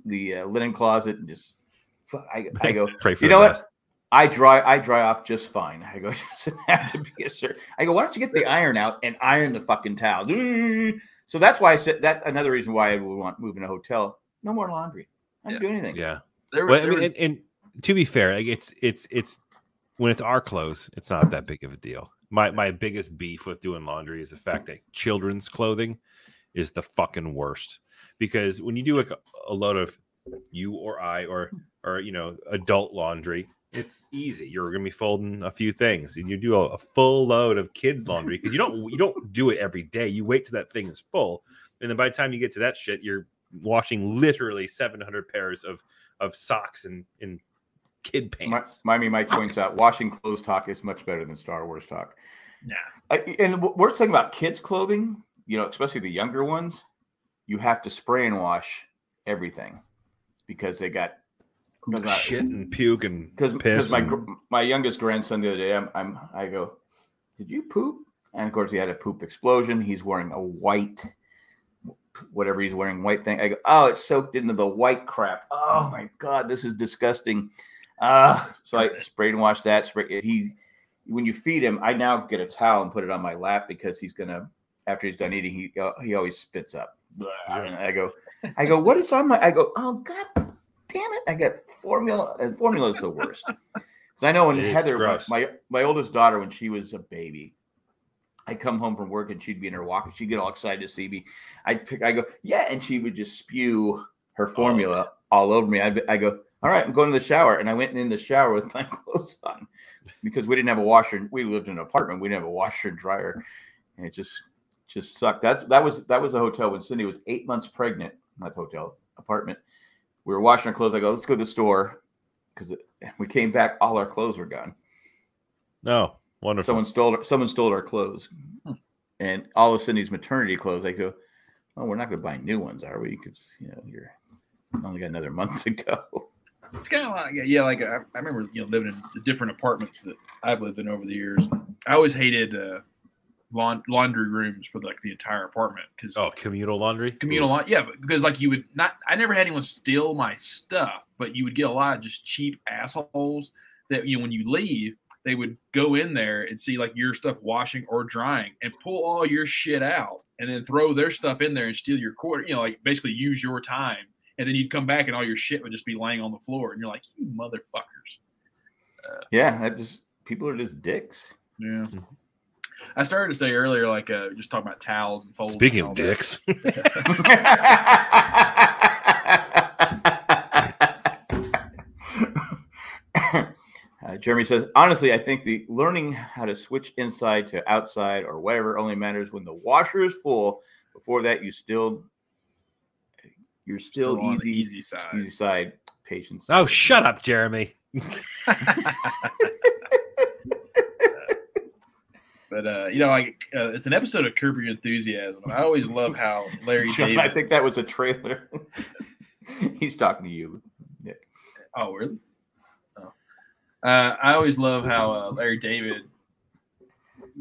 the uh, linen closet and just. I, I go. [laughs] Pray for You the know what? I dry I dry off just fine. I go, [laughs] doesn't have to be a certain. I go, why don't you get the iron out and iron the fucking towel? [laughs] So that's why I said that's another reason why I would want moving a hotel. No more laundry. I don't Yeah. do anything. Yeah. There, Well, I mean, was- and, and to be fair, like it's it's it's when it's our clothes, it's not that big of a deal. My my biggest beef with doing laundry is the fact that children's clothing is the fucking worst. Because when you do like a, a load of you or I or or you know adult laundry, it's easy. You're gonna be folding a few things, and you do a, a full load of kids laundry because you don't you don't do it every day. You wait till that thing is full, and then by the time you get to that shit, you're washing literally 700 pairs of of socks and in kid My, pants. Miami Mike points out washing clothes talk is much better than Star Wars talk. Yeah, I, and w- we're talking about kids' clothing, you know, especially the younger ones. You have to spray and wash everything because they got I- shit and puke and because because my and- my youngest grandson the other day, I'm, I'm I go, did you poop? And of course he had a poop explosion. He's wearing a white, whatever he's wearing, white thing. I go, oh, it's soaked into the white crap. Oh my god, this is disgusting. Uh, so I sprayed and washed that. Spray he when you feed him, I now get a towel and put it on my lap because he's gonna after he's done eating, he uh, he always spits up. And I go, I go, what is on my? I go, oh god, damn it! I got formula, and formula is the worst. Because I know when Heather, my, gross. my my oldest daughter, when she was a baby, I come home from work and she'd be in her walker. She'd get all excited to see me. I'd pick, I go, yeah, and she would just spew her oh. formula all over me. I, I go, all right, I'm going to the shower, and I went in the shower with [laughs] my clothes on because we didn't have a washer. We lived in an apartment. We didn't have a washer and dryer, and it just just sucked. That's that was that was a hotel when Cindy was eight months pregnant. Not hotel apartment. We were washing our clothes. I go, let's go to the store because we came back. All our clothes were gone. no wonderful. Someone stole someone stole our clothes, and all of Cindy's maternity clothes. I go, oh, we're not going to buy new ones, are we? Because you know you're only got another month to go. It's kind of like yeah, yeah, like I, I remember you know living in the different apartments that I've lived in over the years. I always hated uh, laun- laundry rooms for like the entire apartment because oh, communal laundry. communal laundry. Yeah, but because like you would not. I never had anyone steal my stuff, but you would get a lot of just cheap assholes that you know when you leave. They would go in there and see like your stuff washing or drying and pull all your shit out and then throw their stuff in there and steal your quarter, you know, like basically use your time. And then you'd come back and all your shit would just be laying on the floor. And you're like, you motherfuckers. Yeah, that just people are just dicks. Yeah. Mm-hmm. I started to say earlier, like uh, just talking about towels and folds. Speaking and of dicks, [laughs] Uh, Jeremy says, honestly, I think the learning how to switch inside to outside or whatever only matters when the washer is full. Before that, you still you're still, Still easy, easy side. easy side patience. oh, shut up, Jeremy. [laughs] But uh, you know, like uh, it's an episode of Curb Your Enthusiasm. I always love how Larry [laughs] John, David. I think that was a trailer. [laughs] He's talking to you. Nick. oh, really? Uh, I always love how uh, Larry David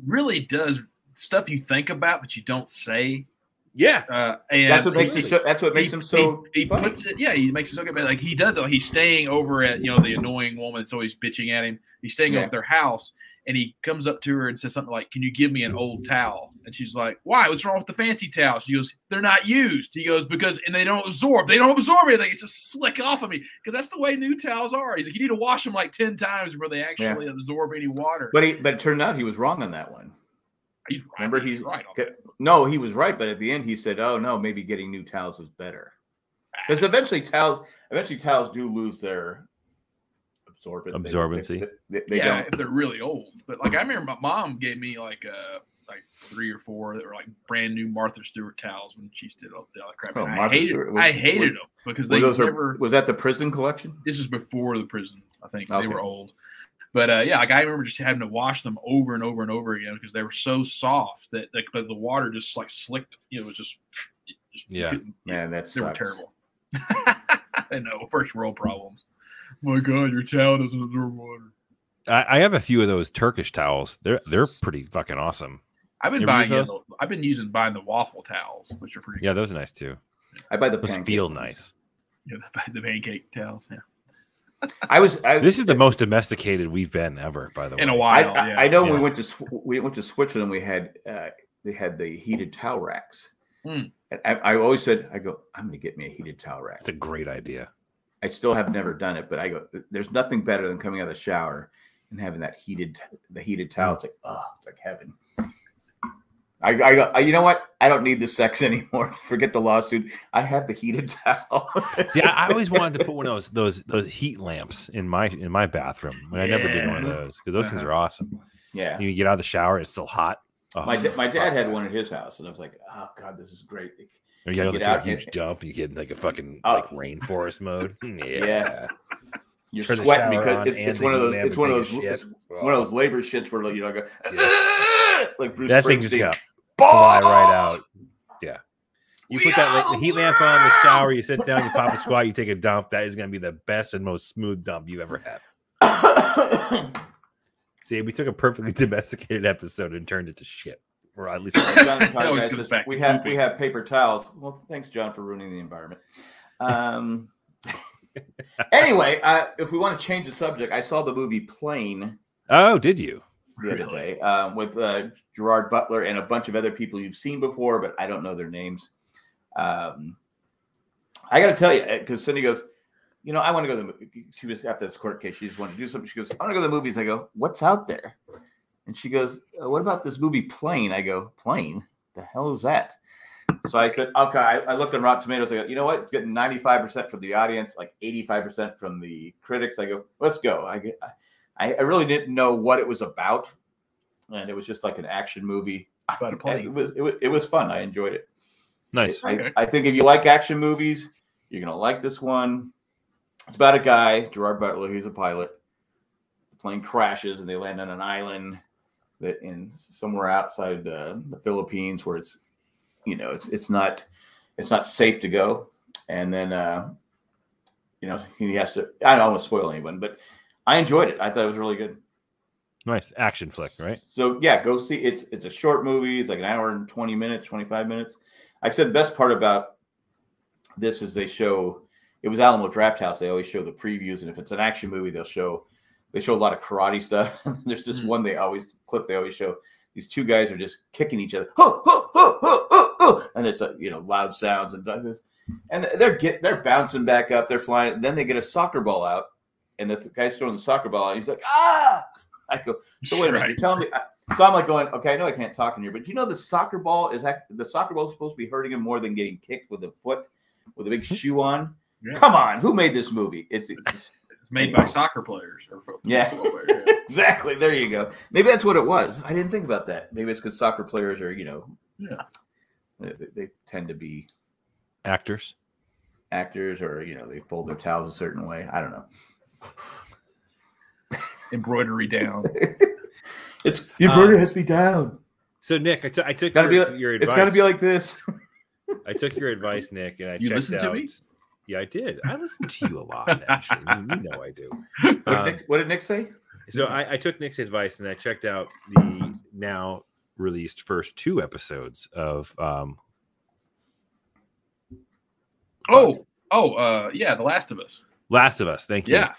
really does stuff you think about but you don't say. Yeah. Uh, and That's what makes he- him. So, that's what makes he- him so. He, he funny. puts it. Yeah, he makes it so good. But like he does it. He's staying over at you know the annoying woman that's always bitching at him. He's staying Yeah. over at their house, and he comes up to her and says something like, "Can you give me an old towel?" And she's like, "Why? What's wrong with the fancy towels?" She goes, "They're not used." He goes, "Because and they don't absorb. They don't absorb anything. It's just slick off of me. Because that's the way new towels are." He's like, "You need to wash them like ten times before they actually absorb any water." But he, but it turned out he was wrong on that one. he's right. remember he's- right. on Okay. No, he was right, but at the end he said, "Oh no, maybe getting new towels is better." Ah. Because eventually towels, eventually towels do lose their absorbent they- Absorbency. They, they, they yeah, don't. if they're really old. But like I remember my mom gave me like uh like three or four that were like brand new Martha Stewart towels when she did all the other crap. Oh, And I hated, Stewart. I hated was- them because they those her- never. was that the prison collection? This was before the prison. I think Okay. they were old. But uh, yeah, like I remember just having to wash them over and over and over again because they were so soft that like but the water just like slicked. You know, it was just, it just Yeah. couldn't- Man, that they were terrible. [laughs] I know, first world problems. My God, your towel doesn't absorb water. I, I have a few of those Turkish towels. They're they're pretty fucking awesome. I've been You buying. those? the- I've been using buying the waffle towels, which are pretty. Yeah, those are nice too. I buy the Those pancake feel ones. nice. [laughs] Yeah, the, the pancake towels. Yeah, I was. I, [laughs] This is the most domesticated we've been ever, by the way. in a while. I, yeah. I know when we went to we went to Switzerland. We had uh, they had the heated towel racks. Mm. And I, I always said, I go, I'm going to get me a heated towel rack. It's a great idea. I still have never done it, but I go, there's nothing better than coming out of the shower and having that heated, the heated towel. It's like, oh, it's like heaven. I, I go, I- you know what? I don't need the sex [laughs] anymore. Forget the lawsuit. I have the heated [laughs] towel. See, I, I always wanted to put one of those those those heat lamps in my in my bathroom, and I never did one of those because those things Uh-huh. are awesome. yeah. You get out of the shower, it's still hot. Oh, My, da- my dad had one at his house, and I was like, oh, God, this is great. Or you gotta get go to a huge and- dump, and you get in like a fucking Oh. like rainforest mode. [laughs] Yeah, Yeah. You're Turn sweating because on it's, and it's one of those. It's one of those. It's one of those labor shits where like you know, I go [laughs] [laughs] like Bruce that thing just Springsteen. got fly right out. Yeah. You We put that are la- the heat lamp on the shower, you sit down, you pop a squat, you take a dump. That is going to be the best and most smooth dump you ever had. [coughs] See, we took a perfectly domesticated episode and turned it to shit. Or at least [coughs] John It always Conrad says, we have pooping. we have paper towels. Well, thanks, John, for ruining the environment. Um, [laughs] anyway, uh, if we want to change the subject, I saw the movie Plane Oh, did you? the other day um, with uh, Gerard Butler and a bunch of other people you've seen before, but I don't know their names. Um, I got to tell you, because Cindy goes, you know, I want to go to the. She was after this court case. She just wanted to do something. She goes, I want to go to the movies. I go, what's out there? And she goes, uh, what about this movie Plane? I go, Plane? The hell is that? So I said, okay. I, I looked on Rotten Tomatoes. I go, you know what? It's getting 95% from the audience, like 85% from the critics. I go, let's go. I get, I, I really didn't know what it was about. And it was just like an action movie. About a [laughs] plane. It was, it was, it was fun. I enjoyed it. Nice. I, Okay. I think if you like action movies, you're gonna like this one. It's about a guy, Gerard Butler. He's a pilot. The plane crashes and they land on an island that in somewhere outside uh, the Philippines, where it's you know it's it's not it's not safe to go. And then uh, you know he has to. I don't want to spoil anyone, but I enjoyed it. I thought it was really good. Nice action flick, right? So yeah, go see. It's it's a short movie. It's like an hour and twenty minutes, twenty five minutes. Like I said the best part about this is they show. It was Alamo Drafthouse. They always show the previews, and if it's an action movie, they'll show. They show a lot of karate stuff. [laughs] There's this Mm. one they always clip. They always show these two guys are just kicking each other, and it's uh, you know loud sounds and this, and they're get they're bouncing back up. They're flying. Then they get a soccer ball out, and the guy's throwing the soccer ball out. He's like, ah! [laughs] I go, so wait a minute, Right. you're telling me? I- So I'm like going, okay, I know I can't talk in here, but do you know the soccer ball is act, the soccer ball is supposed to be hurting him more than getting kicked with a foot with a big shoe on? Yeah. Come on, who made this movie? It's, it's just- [laughs] It's made by soccer players or fo- Yeah. players. yeah. [laughs] exactly. There you go. Maybe that's what it was. I didn't think about that. Maybe it's because soccer players are, you know, Yeah. they, they tend to be Actors. actors or you know they fold their towels a certain way. I don't know. [laughs] Embroidery down. [laughs] It's the Um, embroidery has to be down. So Nick, I took I took Gotta your, be like- your It's advice. got to be like this. I took your advice, Nick, and I You checked listened to out. Me? Yeah, I did. I listen to you a lot, actually. you, you know I do. [laughs] What did, Um, Nick, what did Nick say? So I, I took Nick's advice and I checked out the now released first two episodes of um Oh, oh, uh, yeah, The Last of Us. Last of Us. Thank you. Yeah.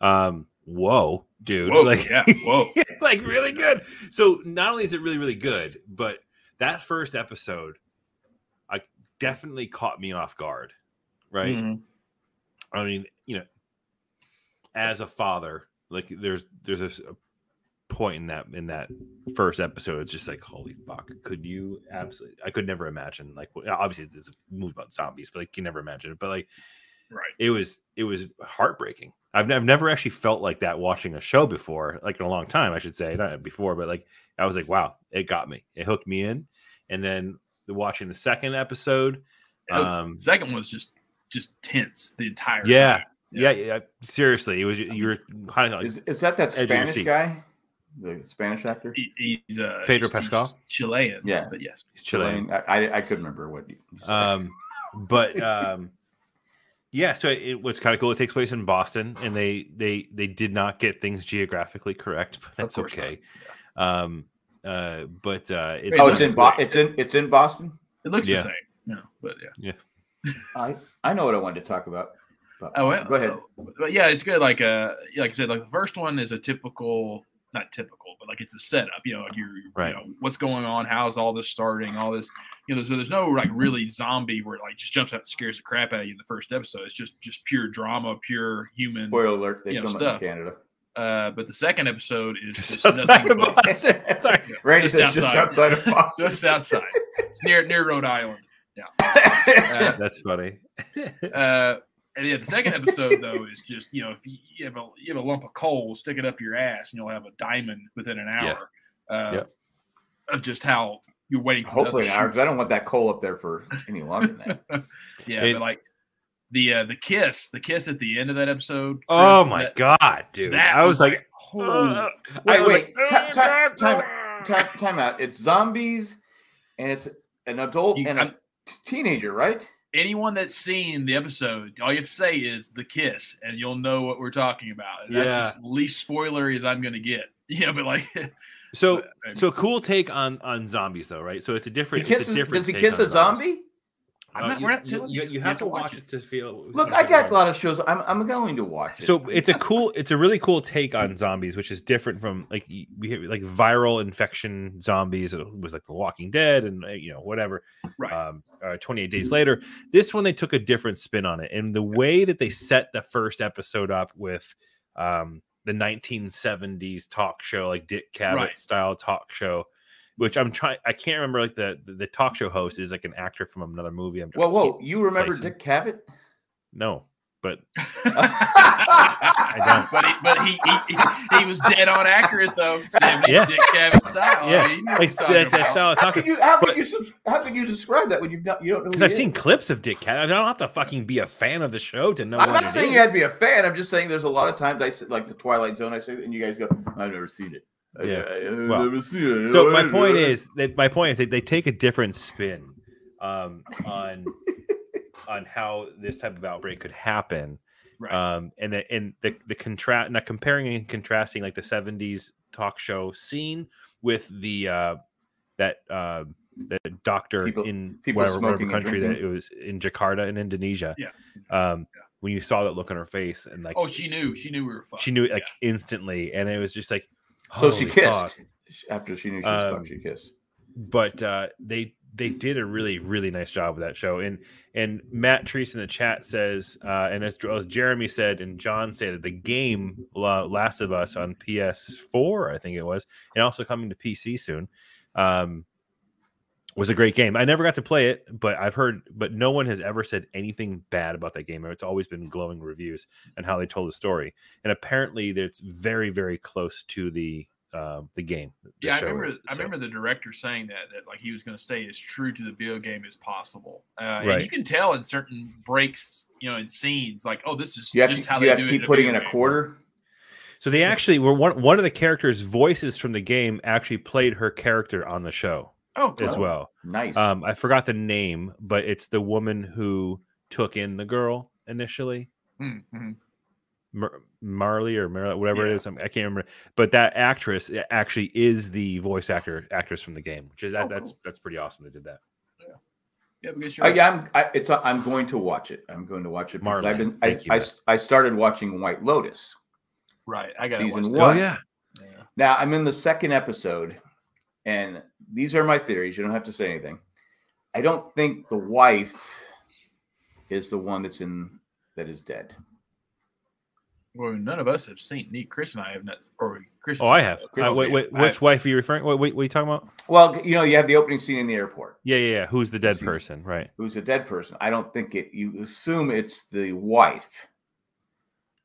Um, whoa, dude. Whoa, like, yeah, [laughs] whoa. like really good. So not only is it really, really good, but that first episode, I definitely caught me off guard. Right. Mhm. I mean, you know, as a father, like there's there's a point in that in that first episode. It's just like, holy fuck! Could you absolutely? I could never imagine. Like, obviously, it's, it's a movie about zombies, but like, you never imagine it. But like, Right. it was it was heartbreaking. I've, I've never actually felt like that watching a show before, like in a long time, I should say, not before, but like I was like, wow, it got me, it hooked me in, and then the watching the second episode, was- Um, the second one was just just tense the entire yeah, time. yeah, yeah, seriously, it was you were kind of like, Is, is that that Edge of your Spanish guy? The Spanish actor? He- he's uh, Pedro he's- Pascal? he's Chilean. Yeah. but yes, he's Chilean. I, I, I couldn't remember what. he. Um, but um, yeah, so it, it was kind of cool. It takes place in Boston, and they they they did not get things geographically correct, but that's course not, okay. Um, uh, but uh, it's, oh, it's in Bo- it's in it's in Boston. it looks Yeah. the same. No, but yeah, yeah. I I know what I wanted to talk about. But Oh, well, go ahead. But yeah, it's good. Like uh, like I said, like the first one is a typical, not typical, but like it's a setup. You know, like you're, Right. you know, what's going on, how's all this starting, all this. You know, so there's no like really zombie where it like just jumps out and scares the crap out of you in the first episode. It's just just pure drama, pure human. Spoiler alert: They you know, filmed stuff. it in Canada. Uh, but the second episode is Just just outside nothing of but- Boston. [laughs] Sorry. Randy Just says just outside. outside of Boston. just outside. It's near near Rhode Island. [laughs] That's funny. Uh, and yeah, the second episode though is just you know if you, you have a you have a lump of coal, stick it up your ass, and you'll have a diamond within an Yeah. hour. Uh, Yep. Of just how you're waiting. For Hopefully the an hour because I don't want that coal up there for any longer than that. [laughs] yeah, It- but like the uh, the kiss, the kiss at the end of that episode. oh Chris, my that- god, dude! That I was like, holy- uh, Wait, was wait, like, ti- ti- "Oh, time- time, time out. It's zombies, and it's an adult You- and a I'm- t- teenager, right? anyone that's seen the episode, all you have to say is the kiss, and you'll know what we're talking about. And that's Yeah. as least spoilery as I'm going to get. [laughs] Yeah, but like, So, [laughs] but- so cool take on on zombies though, right? So it's a He different. it's a different Does he kiss on a zombies. I'm Uh, not- you, we're not you- you, you. You have, to watch it to feel. Look, I got a lot of shows. I'm, I'm going to watch it. So it's a [laughs] cool, it's a really cool take on zombies, which is different from like we have like viral infection zombies. It was like The Walking Dead and uh, you know whatever. Right. Um, uh, 28 days later, this one they took a different spin on it, and the way that they set the first episode up with um the 1970s talk show, like Dick Cavett Right. style talk show. Which I'm trying. I can't remember. Like the, the the talk show host is like an actor from another movie. I'm whoa, whoa! You remember placing. Dick Cavett? no, but [laughs] I but he, but he, he, he was dead on accurate though. Yeah. Dick Cavett style. yeah, I mean, you know like that's that style of How talking. could you? How could But- you? subs- How could you describe that when you've not? You don't know. Because who I've he seen clips of Dick Cavett. I don't have to fucking be a fan of the show to know. I'm what not it saying is. you had to be a fan. I'm just saying there's a lot of times I sit like the Twilight Zone. I say, and you guys go, "I've never seen it." I- Yeah. I, have Well, never seen it. So my point is that my point is that they take a different spin um, on [laughs] on how this type of outbreak could happen, Right. um, and the and the the contrast, not comparing and contrasting like the '70s talk show scene with the uh, that uh, the doctor People- in people whatever, whatever country that it was in Jakarta in Indonesia. Yeah. Um, Yeah. When you saw that look on her face and like oh, she knew. She knew we were fucked. she knew it like instantly, and it was just like So she kissed fuck. after she knew she was Um, fucked. She kissed. but uh, they they did a really really nice job with that show. And and Matt Treese in the chat says, uh, and as, as Jeremy said and John said, that the game La- Last of Us on PS4, I think it was, and also coming to PC soon, um, was a great game. I never got to play it, but I've heard, but no one has ever said anything bad about that game. It's always been glowing reviews and how they told the story. And apparently, it's very very close to the um, the game. the yeah, I remember. is. I So- remember the director saying that that like he was going to stay as true to the video game as possible. Uh, And Right. you can tell in certain breaks, you know, in scenes, like, oh, this is You have just to, how you they have do to it keep a putting in a game. quarter. So they actually were one one of the characters' voices from the game actually played her character on the show Oh, cool. as well. Nice. Um, I forgot the name, but it's the woman who took in the girl initially. Mm-hmm. Mar- Marley or Mar- whatever it Yeah. is. I'm- I can't remember. But that actress actually is the voice actor actress from the game, which is that, Oh, that's cool. that's pretty awesome. They did that. Yeah, because I, you're, yeah, I'm. I, it's. I'm going to watch it. I'm going to watch it because Marley. I've been. I, Thank you, I, Matt. I started watching White Lotus. right. I got season one. Oh yeah, Yeah. Now I'm in the second episode, and these are my theories. You don't have to say anything. I don't think the wife is the one that's in that is dead. Well, none of us have seen. Neat Chris and I have not. Or Chris. oh I have. Chris Uh, is wait, wait, I which have- wife are you referring? Wait, wait, what are you talking about? Well, you know, you have the opening scene in the airport. Yeah, yeah, yeah. Who's the dead Season- person? Right. Who's a dead person? I don't think it. You assume it's the wife.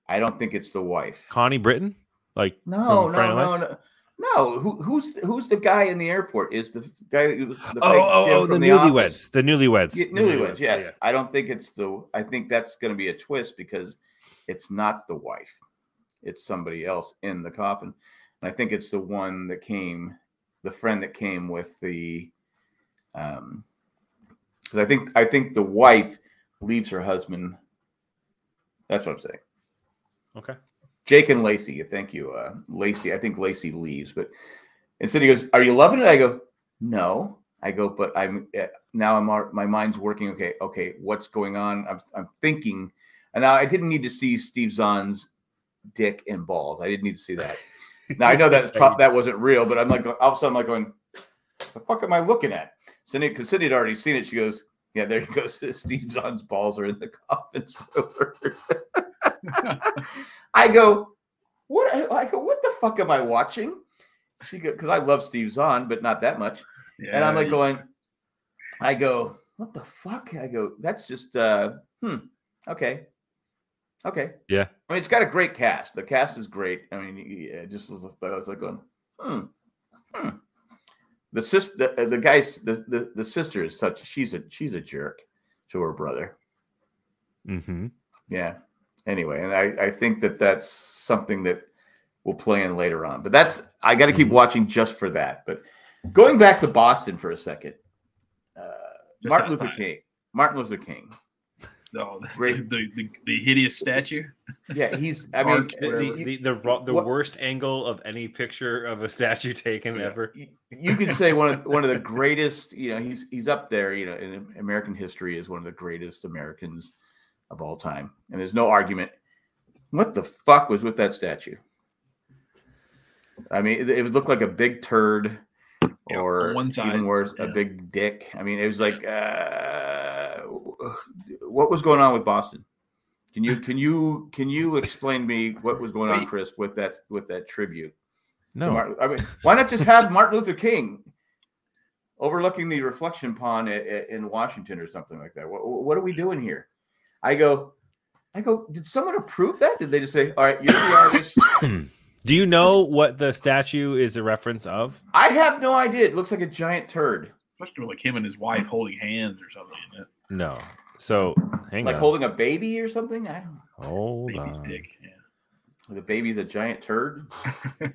I don't think it's the wife. Connie Britton? Like No, from no, no, no. No, who, who's who's the guy in the airport? Is the guy who was the Oh, fake oh, oh, the from newlyweds. The newlyweds. The newlyweds, yes. yeah. I don't think it's the. I think that's going to be a twist because it's not the wife; it's somebody else in the coffin. And I think it's the one that came, the friend that came with the. Um, because I think I think the wife leaves her husband. That's what I'm saying. Okay. Jake and Lacey. Thank you, uh, Lacey. I think Lacey leaves, but instead he goes, "Are you loving it?" I go, "No." I go, "But I'm uh, now. I'm my mind's working. Okay, okay. What's going on? I'm I'm thinking." And now I didn't need to see Steve Zahn's dick and balls. I didn't need to see that. Now I know that [laughs] that wasn't real, but I'm like all of a sudden I'm like going, "The fuck am I looking at?" Cindy, because Cindy had already seen it. She goes, "Yeah, there he goes. [laughs] Steve Zahn's balls are in the coffin." Spoiler. [laughs] [laughs] I go, what? I go, what the fuck am I watching? She go, because I love Steve Zahn, but not that much. Yeah, and I'm like going, I go, what the fuck? I go, that's just, uh, hmm, okay, okay. Yeah. I mean, it's got a great cast. The cast is great. I mean, yeah, just was, I was like going, hmm, hmm. The sis, the, the guys, the, the the sister is such. She's a she's a jerk to her brother. Mm-hmm. Yeah. Anyway, and I, I think that that's something that will play in later on. But that's I got to keep Mhm. watching just for that. But going back to Boston for a second, uh, Just Martin Luther. King. Martin Luther King. oh, [laughs] the, the, the, the hideous statue. Yeah, he's. [laughs] I mean, Art, The, the, the, the, the What- worst angle of any picture of a statue [laughs] taken Yeah. ever. you, you could say one of one of the greatest. You know, he's he's up there. You know, in American history is one of the greatest Americans of all time, and there's no argument. What the fuck was with that statue? I mean, it, it was looked like a big turd, Yeah, on or one side, even worse, a big dick. I mean, it was like, uh, what was going on with Boston? Can you can you can you explain to me what was going on, Chris, with that with that tribute? No. Martin, I mean, why not just have Martin Luther King overlooking the reflection pond at, at- in Washington or something like that? What, what are we doing here? I go, I go. Did someone approve that? Did they just say, "All right, you're the artist"? [coughs] Do you know what the statue is a reference of? I have no idea. It looks like a giant turd, Especially with like him and his wife holding hands or something. In it. No. So hang like on. holding a baby or something. I don't. know. Hold Baby's on. dick. Yeah. The baby's a giant turd. [laughs]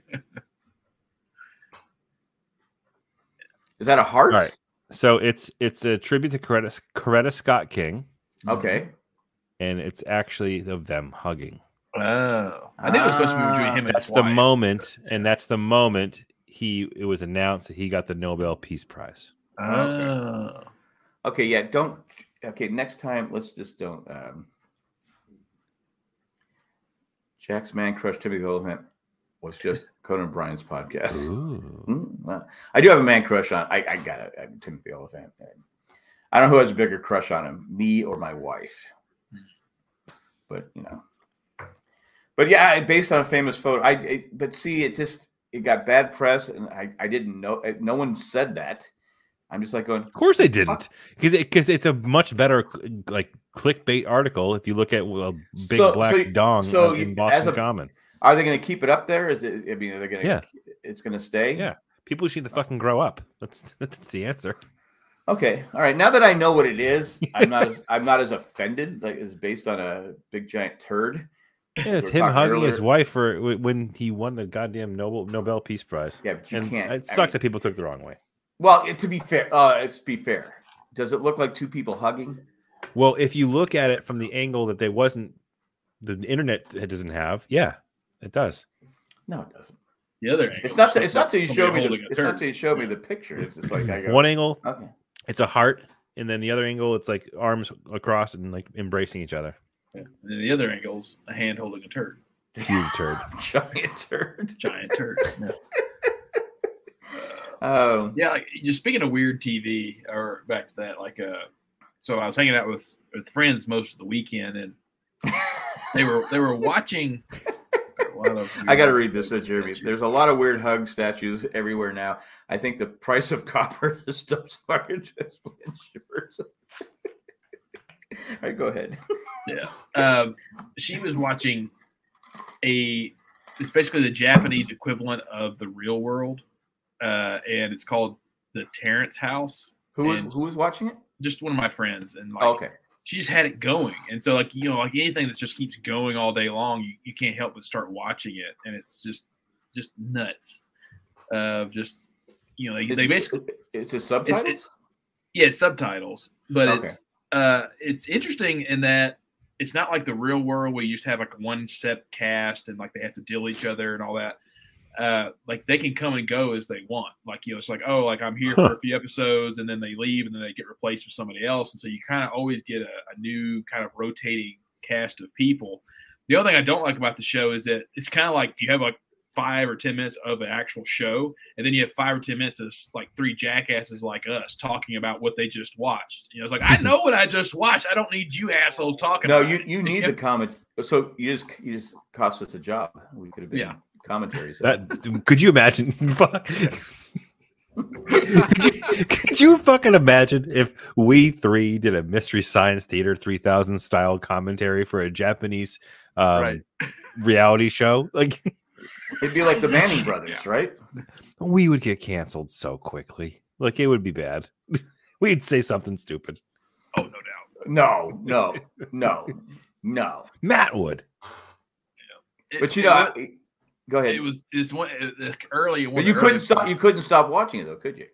Is that a heart? All right. So it's it's a tribute to Coretta, Coretta Scott King, Okay. And it's actually of them hugging. Oh, I knew it was supposed to be between him and That's his the wife. moment, and that's the moment he it was announced that he got the Nobel Peace Prize. Oh, Okay. Yeah. Don't. Okay. Next time, let's just don't. Um, Jack's man crush Timothy Olyphant was just [laughs] Conan O'Brien's podcast. Ooh. [laughs] Mm, well, I do have a man crush on. I, I got it. Timothy Olyphant. I don't know who has a bigger crush on him, me or my wife. But you know, but yeah, based on a famous photo. I it, but see, it just it got bad press, and I I didn't know. uh, No one said that. I'm just like going. Of course they didn't, because because it's a much better like clickbait article if you look at well, big So- black so- dong so in Boston a- Common. Are they going to keep it up there? Is it? I mean, are they going to? Yeah. It's going to stay. Yeah. People just need to fucking grow up. That's [laughs] that's the answer. Okay. All right. Now that I know what it is, [laughs] I'm not as I'm not as offended. Like it's based on a big giant turd. Yeah, it's were him talking hugging his wife for when he won the goddamn Nobel Nobel Peace Prize. Yeah, but you and can't. it I sucks mean- that people took the wrong way. Well, it- to be fair, uh, let's be fair. Does it look like two people hugging? Well, if you look at it from the angle that they wasn't, the internet doesn't have. Yeah, it does. No, it doesn't. The other It's not. is It's not till you show me the. holding a It's not till you show me the picture. It's like I [laughs] go. One angle, Okay. It's a heart, and then the other angle, it's like arms across and like embracing each other. Yeah. And then the other angle's a hand holding a turd, Huge turd. [laughs] Giant turd. giant turd. Yeah. Oh. [laughs] Yeah, like, just speaking of weird TV, or back to that, like, uh, so I was hanging out with with friends most of the weekend, and [laughs] they were they were watching. A lot of I [laughs] got to read this, Jeremy. statues. There's a lot of weird hug statues everywhere now. I think the price of [laughs] copper [laughs] is still market just insurance. All right, go ahead. Yeah. Um, she was watching a. It's basically the Japanese equivalent of the Real World, uh, and it's called the Terrace House. Who was who was watching it? Just one of my friends, and like Oh, okay. She just had it going, and so like you know like anything that just keeps going all day long, you, you can't help but start watching it, and it's just just nuts. Of just you know they, they basically It's it subtitles? it's- yeah, it's subtitles, but Okay. it's uh it's interesting in that it's not like the real world where you to have like one set cast and like they have to deal with each other and all that. Uh like they can come and go as they want. Like you know, it's like, oh, like I'm here for a [laughs] few episodes and then they leave and then they get replaced with somebody else. And so you kind of always get a, a new kind of rotating cast of people. The other thing I don't like about the show is that it's kind of like you have like five or ten minutes of an actual show, and then you have five or ten minutes of like three jackasses like us talking about what they just watched. You know, it's like I know what I just watched. I don't need you assholes talking. no, about you it. you need the [laughs] comment. So you just you just cost us a job. We could have been Yeah. Commentaries. That could you imagine? [laughs] Fuck. could, you, could you fucking imagine if we three did a Mystery Science Theater 3000 style commentary for a Japanese um, Right. reality show? Like, It'd be like the [laughs] Manning brothers, right? we would get canceled so quickly. Like, it would be bad. [laughs] We'd say something stupid. Oh no doubt. No, no, no, no. Matt would. It- But you know, wa- I, go ahead. it was this one uh, early. one but you couldn't stop. You couldn't stop watching it though, could you?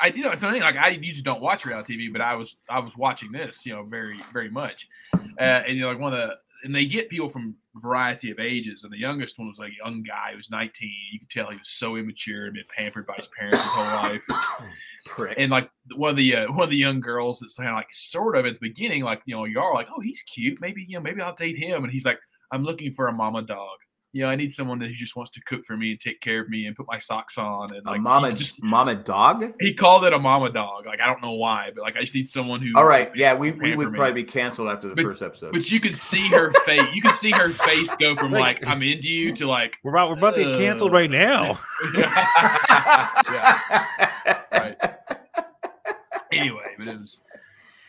I you know it's something like I usually don't watch reality TV, but I was I was watching this, you know, very very much, uh, and you know like one of the and they get people from a variety of ages, and the youngest one was like a young guy who was 19. You could tell he was so immature and been pampered by his parents his whole life, [coughs] Prick. and like one of the uh, one of the young girls that's kind of like sort of at the beginning, like you know you are like oh he's cute, maybe you know maybe I'll date him, and he's like I'm looking for a mama dog. You know, I need someone who just wants to cook for me and take care of me and put my socks on and a like mama, just mama dog. he called it a mama dog. Like I don't know why, but like I just need someone who. All right, yeah, we, we pamper would me. probably be canceled after the But- first episode. But you could see her [laughs] face. You could see her face go from Like- like I'm into you to like. We're about, we're about to get canceled Uh, right now. [laughs] [laughs] Yeah. Right. Anyway, but it was.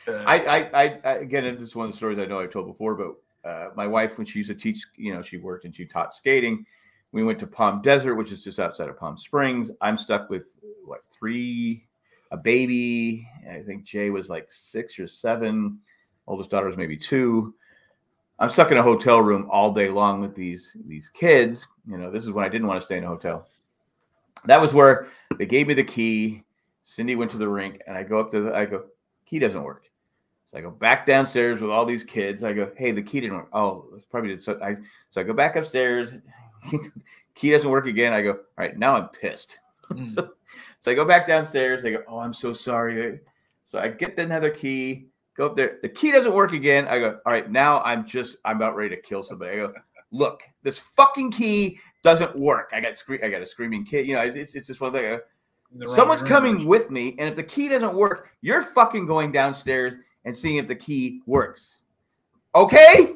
Uh, I, I, I, I, again, this is one of the stories I know I've told before, but uh, my wife, when she used to teach, you know, she worked and she taught skating. We went to Palm Desert, which is just outside of Palm Springs. I'm stuck with what three, a baby. I think Jay was like six or seven. Oldest daughter was maybe two. I'm stuck in a hotel room all day long with these these kids. You know, this is when I didn't want to stay in a hotel. That was where they gave me the key. Cindy went to the rink, and I go up to the. I go, key doesn't work. So I go back downstairs with all these kids. I go, hey, the key didn't work. Oh, it's probably did. So I, so I go back upstairs. [laughs] key doesn't work again. I go, all right, now I'm pissed. [laughs] mm, so, so I go back downstairs. They go, oh, I'm so sorry. So I get another key, go up there. The key doesn't work again. I go, all right, now I'm just, I'm about ready to kill somebody. I go, look, this fucking key doesn't work. I got scre- I got a screaming kid. You know, it's, it's just one thing. I go, the wrong Someone's coming with me, and if the key doesn't work, you're fucking going downstairs and seeing if the key works. Okay?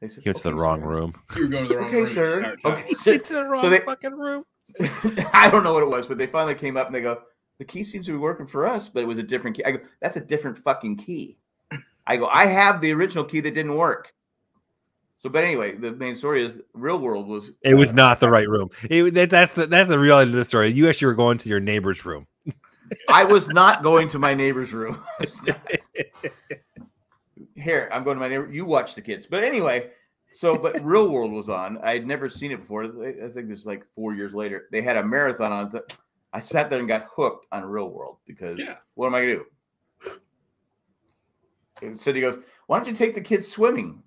They said, He went to the "Okay, wrong sir." room. You were going to the wrong Okay, room. sir. entire time. Okay, sir. [laughs] to the So they- fucking room. [laughs] I don't know what it was, but they finally came up and they go, "The key seems to be working for us, but it was a different key." I go, "That's a different fucking key." I go, "I have the original key that didn't work." So, but anyway, the main story is Real World was It was uh, not the right room. It, that, that's the that's the reality of the story. You actually were going to your neighbor's room. I was not going to my neighbor's room. [laughs] I was not. [laughs] Here, I'm going to my neighbor. You watch the kids. But anyway, so but Real World was on. I had never seen it before. I think this is like four years later. They had a marathon on. So I sat there and got hooked on Real World because Yeah. what am I gonna do? And Cindy goes, "Why don't you take the kids swimming?"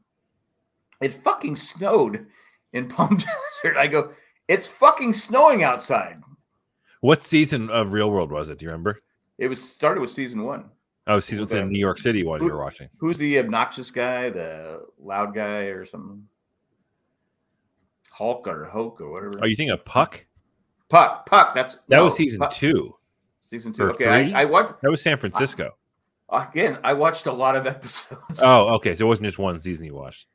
It fucking snowed in Palm [laughs] Desert. I go, "It's fucking snowing outside." What season of Real World was it? Do you remember? It was started with season one. Oh, season the New York City one Who- you were watching. Who's the obnoxious guy, the loud guy, or something? Hulk or Hulk or whatever. Are you thinking of Puck? Puck? Puck. That's That no, was season Puck- two. Season two. or Okay, three? I, I watched That was San Francisco. again. I watched a lot of [laughs] episodes. Oh, okay. So it wasn't just one season you watched.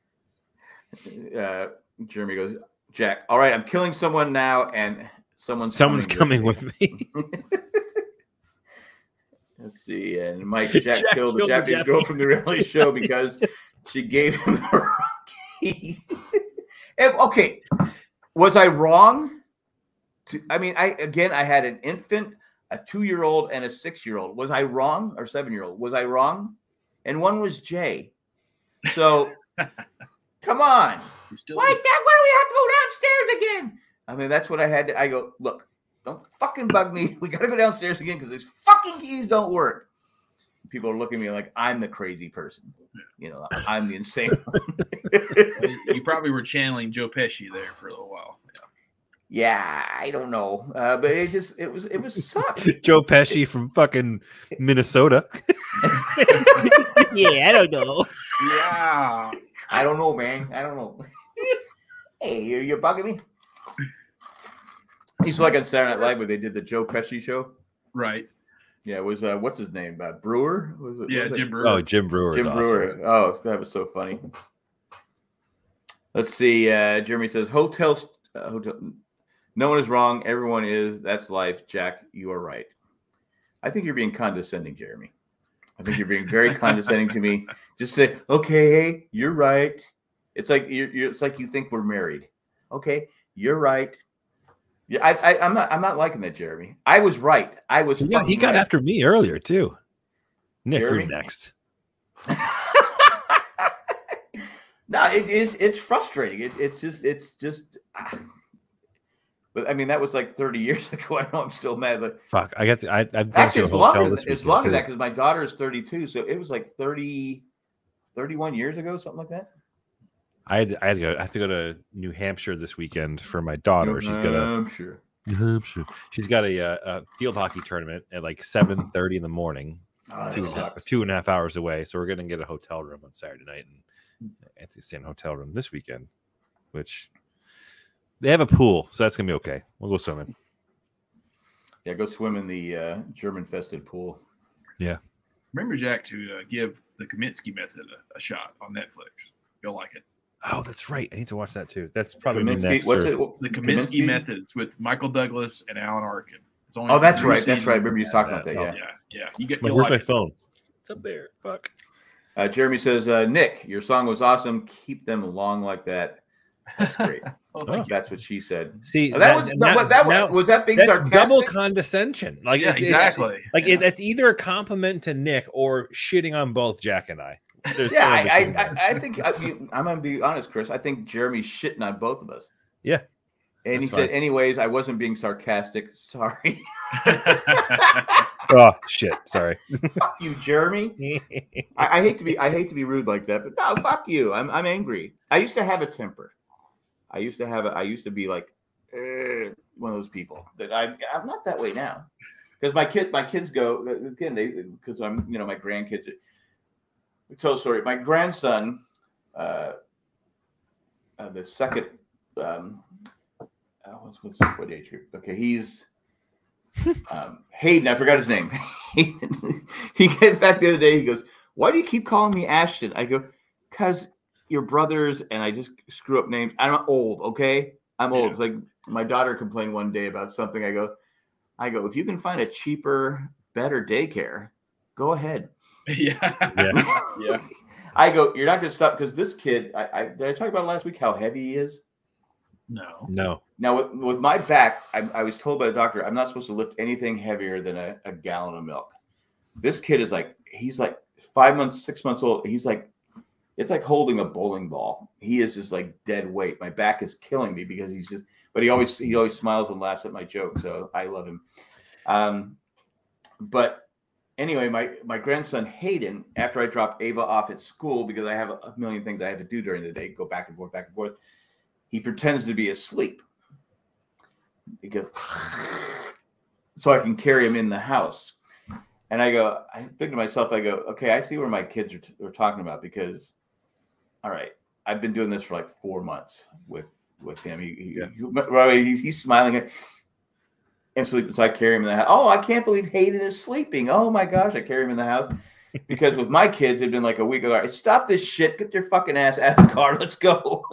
uh, Jeremy goes, Jack. All right, I'm killing someone now, and someone's Someone's coming with with me. [laughs] Let's see. And Mike [laughs] Jack, Jack killed the killed the Japanese girl from the reality [laughs] show because she gave him the wrong key. Okay, was I wrong? To, I mean, I again, I had an infant, a two-year-old, and a six-year-old. Was I wrong or seven-year-old? Was I wrong? And one was Jay. So, come on. Why, Dad? Why do we have to go downstairs again? I mean, that's what I had. To, I go, look, don't fucking bug me. [laughs] We got to go downstairs again because these fucking keys don't work. People are looking at me like I'm the crazy person. You know, I'm the insane. [laughs] one. you probably were channeling Joe Pesci there for a little while. yeah, I don't know, uh, but it just it was it was sucked. [laughs] Joe Pesci from fucking Minnesota. yeah, I don't know. Yeah. I don't know, man. I don't know. hey, you you're bugging me. He's like on Saturday Night Live where they did the Joe Pesci show. Right. Yeah, it was uh, what's his name? Uh, Breuer? Was it, Yeah, was it? Jim Breuer. Oh, Jim Breuer. Jim is awesome. Breuer. Oh, that was so funny. Let's see. Uh, Jeremy says hotels. Uh, hotel. No one is wrong. Everyone is. That's life. Jack, you are right. I think you're being condescending, Jeremy. I think you're being very [laughs] condescending to me. Just say, okay, you're right. It's like you're, you're. It's like you think we're married. Okay, you're right. Yeah, I, I, I'm not. I'm not liking that, Jeremy. I was right. I was. Yeah, he got right. after me earlier too. Nick, Jeremy? you're next. [laughs] no, it is. It's frustrating. It, it's just. It's just. [sighs] But I mean, that was like 30 years [laughs] ago. I know I'm still mad, but Fuck, I got. To, I, I've actually, it's longer. Than, it's longer than that because my daughter is 32, so it was like 30, 31 years ago, something like that. I had, I had to go. I have to go to New Hampshire this weekend for my daughter. She's got a I'm sure. New Hampshire. She's got a, uh, a field hockey tournament at like seven [laughs] thirty in the morning, Oh, that two, and a half- sucks. two and a half hours away. So we're gonna get a hotel room on Saturday night, and Anthony stay in a hotel room this weekend, which they have a pool, so that's gonna be okay. We'll go swimming. Yeah, go swim in the uh, German-fested pool. Yeah. Remember, Jack, to uh, give the Kominsky method a, a shot on Netflix. You'll like it. Oh, that's right. I need to watch that too. That's probably Kominsky, next. what's or- it? The Kominsky, methods with Michael Douglas and Alan Arkin. It's only Oh, that's right. That's right. I remember you talking about that. Oh, Yeah. Yeah, yeah. You get. Like, you'll where's like my it. phone? It's up there. Fuck. Uh, Jeremy says, uh, Nick, your song was awesome. Keep them long like that. That's great. [laughs] Oh, thank. That's what she said. See, Oh, that, was no, what that now- was, was that being that's sarcastic? double condescension. Like Yeah, it's- it's- exactly. like Yeah. it, that's either a compliment to Nick or shitting on both Jack and I. There's yeah, I, I. I, think [laughs] I mean, I'm gonna be honest, Chris. I think Jeremy's shitting on both of us. Yeah, and he that's said, anyways, I wasn't being sarcastic. Sorry, [laughs] oh shit. Sorry. fuck you, Jeremy. I, I hate to be, I hate to be rude like that, but no, fuck you. I'm, I'm angry. I used to have a temper. I used to have a, I used to be like "Ugh," one of those people that I, I'm not that way now. Because my kids my kids go again. They because I'm, you know, my grandkids. We tell a story. My grandson, uh, uh, the second, um, uh, what's, what's what age group? Okay, he's [laughs] um, Hayden. I forgot his name. [laughs] He came back the other day. He goes, "Why do you keep calling me Ashton?" I go, "Cause your brothers and I just screw up names. I'm old. Okay, I'm old. Yeah. It's like my daughter complained one day about something. I go, I go, if you can find a cheaper, better daycare, go ahead. Yeah. Yeah. [laughs] Yeah. I go, you're not going to stop because this kid. I, I did I talk about last week how heavy he is. No. No. Now with, with my back, I, I was told by the doctor I'm not supposed to lift anything heavier than a, a gallon of milk. This kid is like he's like five months, six months old. He's like it's like holding a bowling ball. He is just like dead weight. My back is killing me because he's just. But he always he always smiles and laughs at my joke, so I love him. Um, but anyway, my my grandson Hayden, after I drop Ava off at school because I have a, million things I have to do during the day, go back and forth, back and forth. He pretends to be asleep. He goes, [laughs] so I can carry him in the house. And I go, I think to myself, I go, okay, I see where my kids are, t- are talking about because, all right, I've been doing this for like four months with with him. He, he, Yeah. he- he's, he's smiling at and sleeping. So I carry him in the house. Oh, I can't believe Hayden is sleeping. Oh my gosh, I carry him in the house because with my kids, it'd been like a week ago. Stop this shit. Get your fucking ass out of the car. Let's go.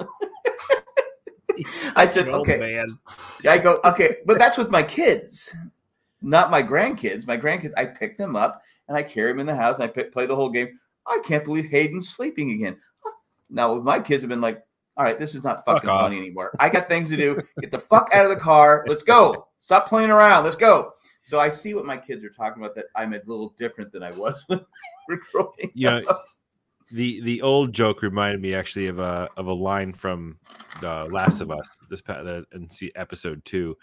I said, okay. man. I go, okay, but that's with my kids, not my grandkids. My grandkids, I pick them up and I carry them in the house and I pick, play the whole game. I can't believe Hayden's sleeping again. Now, with my kids, have been like, all right, this is not fucking off. funny anymore. I got things to do. Get the fuck out of the car. Let's go. Stop playing around. Let's go. So I see what my kids are talking about. That I'm a little different than I was [laughs] when we were growing You know, up. the the old joke reminded me actually of a of a line from the Last of Us. This pa- the, in see episode two.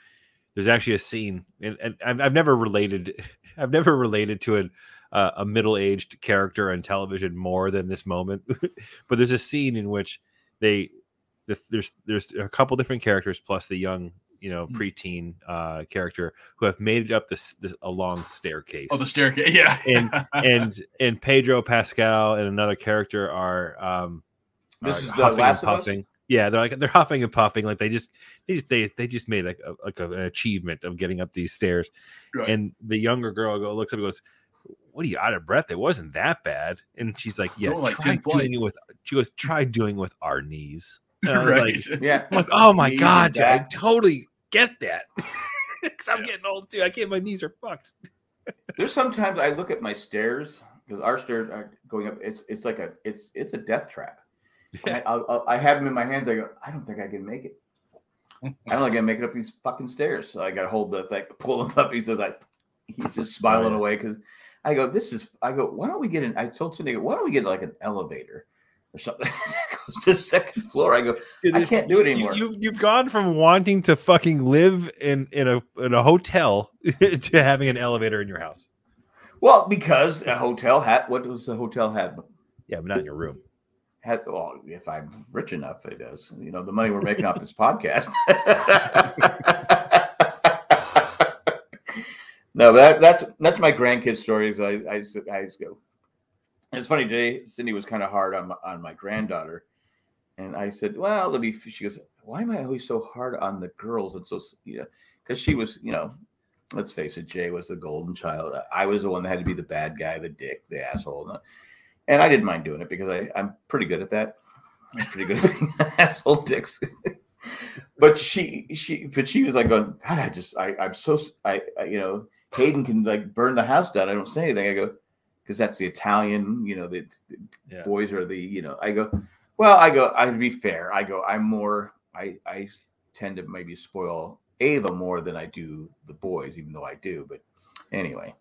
There's actually a scene, and, and I've, I've never related. [laughs] I've never related to an, uh, a middle aged character on television more than this moment. [laughs] but there's a scene in which they the, there's there's a couple different characters plus the young you know Hmm. preteen uh, character who have made it up this, this a long staircase Oh, the staircase. [laughs] Yeah. And- [laughs] and and Pedro Pascal and another character are um This are is the huffing Last and of Us? puffing. Yeah, they're like they're huffing and puffing like they just they just they, they just made like a, like a, an achievement of getting up these stairs. Right. And the younger girl go looks up and goes, "What are you out of breath? It wasn't that bad." And she's like, "Yeah, only like try doing it with." She goes, "Try doing it with our knees." [laughs] And I was right. like, Yeah. I'm like, "Oh my god, I totally get that." [laughs] [laughs] Because I'm Yeah. getting old too. I can't. My knees are fucked. [laughs] There's sometimes I look at my stairs because our stairs are going up. It's it's like a it's it's a death trap. And I, I'll, I'll, I have them in my hands. I go. I don't think I can make it. I don't think I can make it up these fucking stairs. So I got to hold the thing, pull him up. He says, "I." He's just smiling yeah. away because I go. This is. I go. Why don't we get an? I told Cindy, why don't we get like an elevator or something? [laughs] Goes to the second floor. I go. I can't do it anymore. You, have you've gone from wanting to fucking live in in a in a hotel [laughs] to having an elevator in your house. well, because a hotel had. What does the hotel have? Yeah, but not in your room. Had, well, if I'm rich enough, it does. You know, the money we're making off this [laughs] podcast. no, that that's that's my grandkids' stories. I I I just go. It's funny today. Cindy was kind of hard on my, on my granddaughter, and I said, "Well, let me." She goes, "Why am I always so hard on the girls?" And so, you know, because she was, you know, let's face it, Jay was the golden child. I was the one that had to be the bad guy, the dick, the asshole. And I didn't mind doing it because I, I'm pretty good at that. I'm pretty good at being [laughs] asshole dicks. [laughs] but she, she, but she was like going, God, I just, I, I'm so, I, I, you know, Hayden can like burn the house down. I don't say anything. I go, because that's the Italian, you know, the, the Yeah. boys are the, you know, I go, well, I go, I to be fair, I go, I'm more, I, I tend to maybe spoil Ava more than I do the boys, even though I do. But anyway,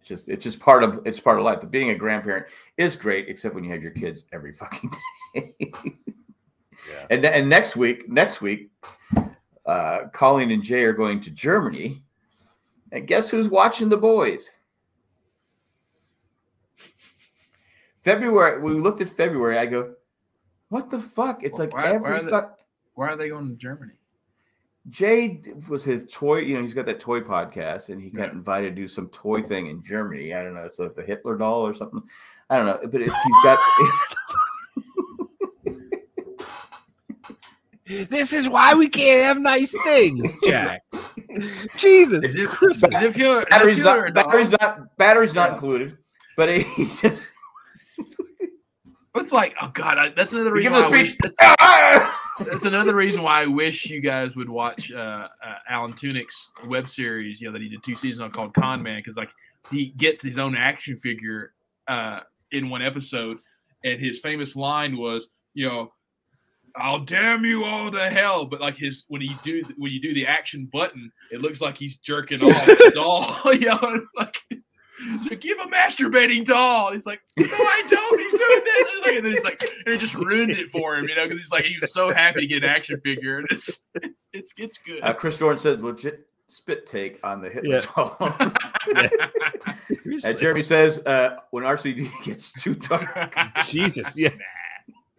it's just it's just part of it's part of life. But being a grandparent is great, except when you have your kids every fucking [laughs] day. Yeah. And and next week, next week, uh, Colleen and Jay are going to Germany, and guess who's watching the boys? February. We looked at February. I go, what the fuck? It's like Why- why every are they- fuck. Why are they going to Germany? Jay was his toy, you know, he's got that toy podcast and he got Yeah. invited to do some toy thing in Germany. I don't know, it's like the Hitler doll or something. I don't know, but it's, he's got [laughs] This is why we can't have nice things, [laughs] Jack. Jesus, Is it, Christmas. is it your, is batteries it your not batteries not batteries not Yeah. included. But he [laughs] just It's like, oh god, I, that's another reason gives why I wish. speech. That's, [laughs] that's another reason why I wish you guys would watch uh, uh, Alan Tudyk's web series. You know that he did two seasons on called Con Man because like he gets his own action figure uh, in one episode, and his famous line was, you know. I'll damn you all to hell, but like his when he do when you do the action button, it looks like he's jerking off [laughs] the doll. [laughs] you know, like, it's like give a masturbating doll. He's like, no, I don't. He's doing this. It's like- And then he's like, and it just ruined it for him, you know, because he's like he was so happy to get an action figure, and it's it's it's, it's good. Uh, Chris Dorn says legit spit take on the Hitler Yeah. doll. [laughs] Uh, Jeremy says uh, when RCD [laughs] gets too dark. Jesus, yeah.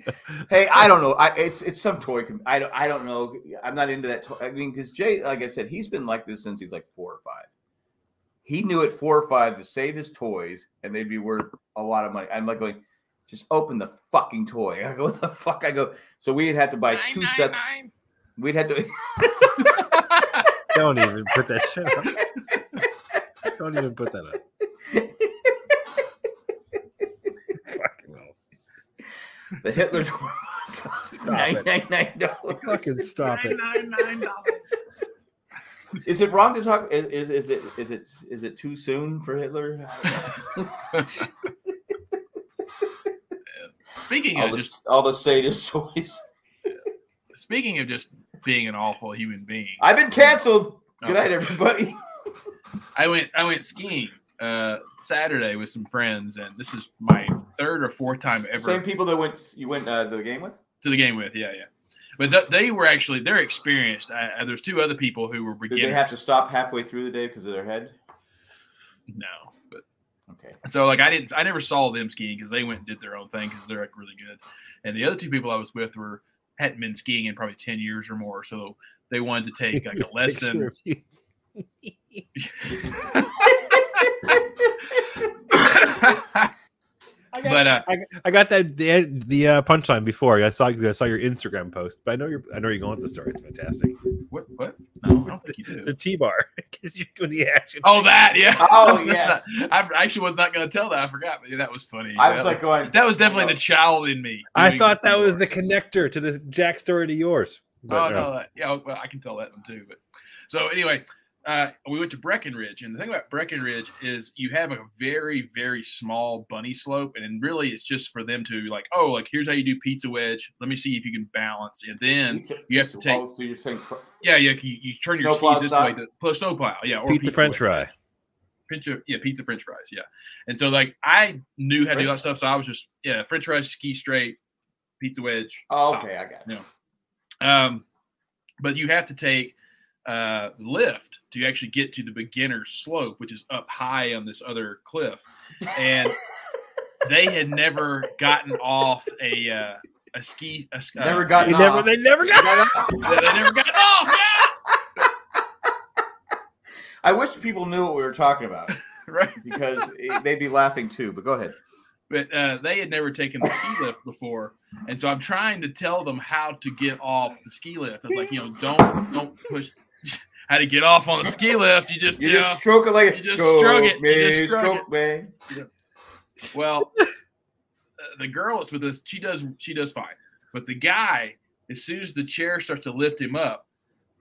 [laughs] hey, I don't know. I it's it's some toy. com- I don't I don't know. I'm not into that. Toy. I mean, because Jay, like I said, he's been like this since he's like four or five. He knew at four or five to save his toys, and they'd be worth a lot of money. I'm like going, just open the fucking toy. [laughs] I go, what the fuck? I go. So we'd have to buy two sets. We'd have to. [laughs] [laughs] Don't even put that shit up. Don't even put that up. Fucking hell. the Hitler toy Stop nine it. nine nine dollars. Fucking stop it. Is it wrong to talk? Is, is, is it is it is it too soon for Hitler? [laughs] Speaking all of the just all the sadist [laughs] toys. speaking of just being an awful human being, I've been canceled. Good Oh. night, everybody. [laughs] I went I went skiing uh Saturday with some friends, and this is my third or fourth time ever Same people that went you went uh, to the game with. to the game with. Yeah, yeah. But th- they were actually they're experienced. Uh, there's two other people who were beginning. Did they have to stop halfway through the day because of their head? no, but Okay. so like I didn't I never saw them skiing because they went and did their own thing because they're like really good. And the other two people I was with were hadn't been skiing in probably ten years or more, so they wanted to take like a [laughs] lesson. [laughs] [laughs] Picture of you. I got, But, uh, I, I got that the the uh, punchline before. I saw I saw your Instagram post, but I know you're I know you're going with the story. It's fantastic. what? What? No, I don't think you The do. T bar because [laughs] you're doing the action. Oh, that yeah. Oh, [laughs] yeah. not- I actually was not going to tell that. I forgot, but yeah, that was funny. I was That like going. that was definitely Oh. the child in me. I thought that was the connector to this Jack story to yours. Oh But, uh, no, that, yeah, well, I can tell that one too. But so anyway, uh, we went to Breckenridge, and the thing about Breckenridge is you have a very, very small bunny slope, and really it's just for them to like, oh, like here's how you do pizza wedge. Let me see if you can balance, and then Pizza- you have to take- Oh, so you're saying yeah, yeah, you, you turn your Snowplow skis this style? way to plus snowplow, yeah, or pizza French wedge. fry. Pizza, yeah, pizza French fries, yeah. And so like I knew how to do that stuff, so I was just yeah, French fries, ski straight, pizza wedge. Oh, stop. okay, I got it. Yeah. Um, but you have to take uh, lift to actually get to the beginner slope, which is up high on this other cliff. And [laughs] they had never gotten off a uh, a ski. A, uh, Never gotten They never off. they never got Got off. yeah, they never got off. I wish people knew what we were talking about [laughs] right. because it- they'd be laughing too. But go ahead. But uh, they had never taken the ski lift before, and so I'm trying to tell them how to get off the ski lift. I was like, you know, don't don't push. How to get off on the ski [laughs] lift? You just You you know, stroke it like you just stroke it. You just shrug stroke me. Well, [laughs] uh, the girl is with us. She does. She does fine. But the guy, as soon as the chair starts to lift him up,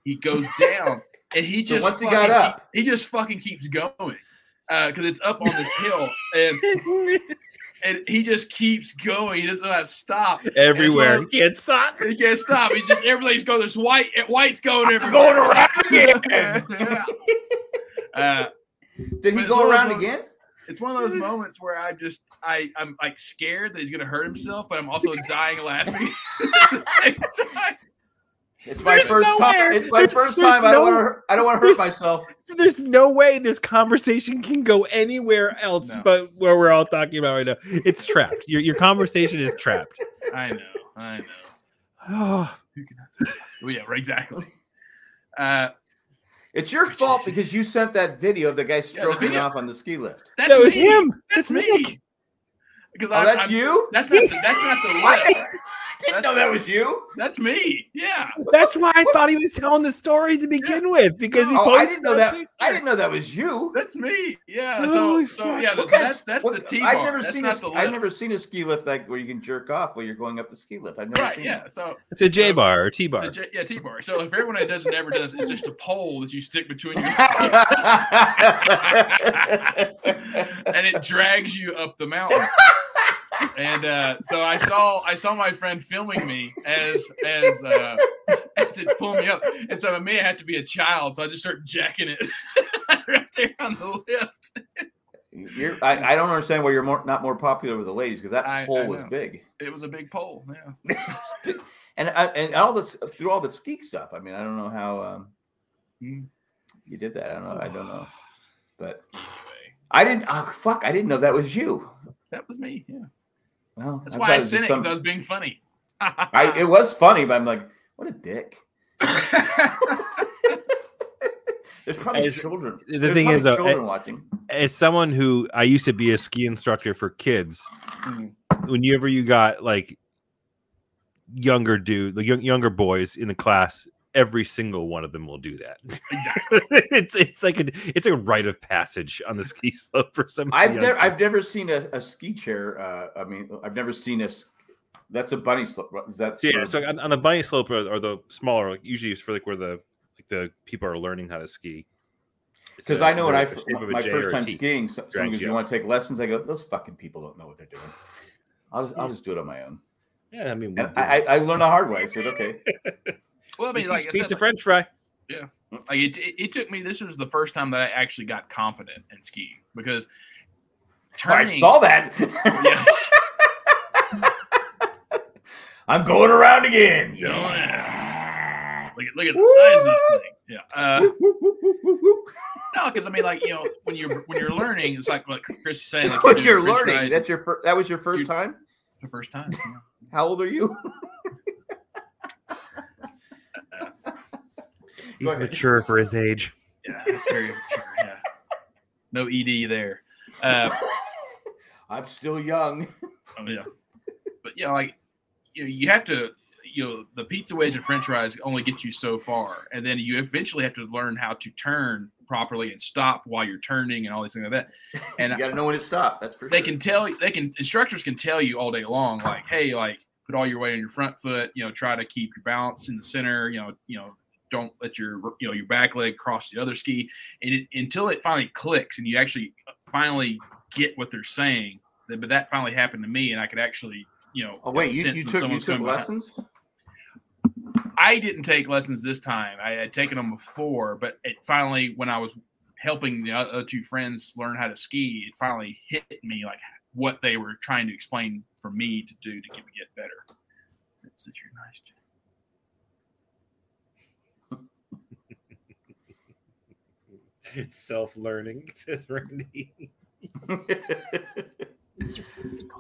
he goes [laughs] down, and he So just once he got up- he, he just fucking keeps going because it's up on this hill, and and he just keeps going. He doesn't know how to stop. everywhere. It's You can't stop. He can't stop. He's just everything's going. There's white. White's going everywhere. going around again. [laughs] Yeah. Uh, Did he go around one again? it's one of those moments where I just I I'm like scared that he's gonna hurt himself, but I'm also dying laughing [laughs] at the same time. It's my There's first nowhere. time. It's my There's- first there's time. I don't want to. I don't want to hurt myself. There's no way this conversation can go anywhere else No. but where we're all talking about right now. It's trapped. Your your conversation is trapped. [laughs] I know, I know. Oh, [sighs] Who can I- [laughs] yeah, right, exactly. Uh, It's your fault because you sent that video of the guy stroking video. off on the ski lift. that's that was me. him. That's That's me. Nick. Because Oh, I'm, that's I'm- you. That's not. The, that's not the [laughs] I lift. Didn't know that was you. That's me. Yeah. That's why I thought he was telling the story to begin with because he Oh, I didn't know that. picture. I didn't know that was you. That's me. Yeah. Holy So, so fuck. yeah, What that's kind of- that's, that's what- the T I've never That's seen a, not ski- the I've never seen a ski lift like where you can jerk off while you're going up the ski lift. I've never Right. seen Yeah. So It's a J bar or T bar. It's yeah, T bar. So if everyone that doesn't ever does, it's just a pole that you stick between your [laughs] it. [laughs] and it drags you up the mountain. [laughs] And uh, so I saw I saw my friend filming me as as uh, [laughs] as it's pulling me up, and so me may have to be a child, so I just start jacking it [laughs] right there on the lift. You're, I, I don't understand why you're more, not more popular with the ladies because that I- pole I was big, It was a big pole. Yeah. [laughs] and I- and all this through all the ski stuff. I mean, I don't know how um, Mm. you did that. I don't know. I don't know, [sighs] but Anyway, I didn't. Oh fuck! I didn't know that was you. That was me. Yeah. Well, That's I why I it was sent it because I was being funny. I, it was funny, but I'm like, what a dick. [laughs] There's probably As- children. the there's thing probably is, uh, children watching. As someone who I used to be a ski instructor for kids, Mm. whenever you got like younger dude, like young, younger boys in the class, every single one of them will do that. Exactly. [laughs] it's it's like a it's a rite of passage on the ski slope for some. I've never, I've never seen a, a ski chair. Uh, I mean, I've never seen a. That's a bunny slope. Is that yeah. sort So on, on the bunny slope or, the smaller, like usually it's for like where the like the people are learning how to ski. Because I know when I shape f- of a my first time skiing, so- someone goes, you "You want to take lessons?" I go, "Those fucking people don't know what they're doing. I'll just, I'll just do it on my own." Yeah, I mean, I, I, I learned the hard way. I said, "Okay." [laughs] Well, I mean, like I pizza said, French fry. Yeah, like it, it, it took me. This was the first time that I actually got confident in skiing because I saw that. Yes. [laughs] I'm going around again. Look at look at the size of this thing. Yeah. Uh, Woo, woo, woo, woo, woo, woo. no, because I mean, like you know, when you're when you're learning, it's like what Chris is saying. Like When doing you're learning, fries that's your fir- that was your first You- time. the first time. yeah. How old are you? [laughs] He's Go ahead. mature for his age. Yeah, that's very mature. Yeah. No ED there. Uh, [laughs] I'm still young. oh, yeah. But yeah, like you, know, you have to. You know, the pizza wedge and French fries only get you so far, and then you eventually have to learn how to turn properly and stop while you're turning and all these things like that. [laughs] And you got to know when to stop. That's for sure. they sure. can tell they can instructors can tell you all day long like hey like put all your weight on your front foot you know try to keep your balance in the center you know you know don't let your you know your back leg cross the other ski and it, until it finally clicks and you actually finally get what they're saying but that finally happened to me and i could actually you know Oh wait, you, you when took you took behind- lessons? I didn't take lessons this time. I had taken them before, but it finally, when I was helping the other two friends learn how to ski, it finally hit me like what they were trying to explain for me to do to get get better. That's such a nice. [laughs] It's self learning, [laughs] says Randy.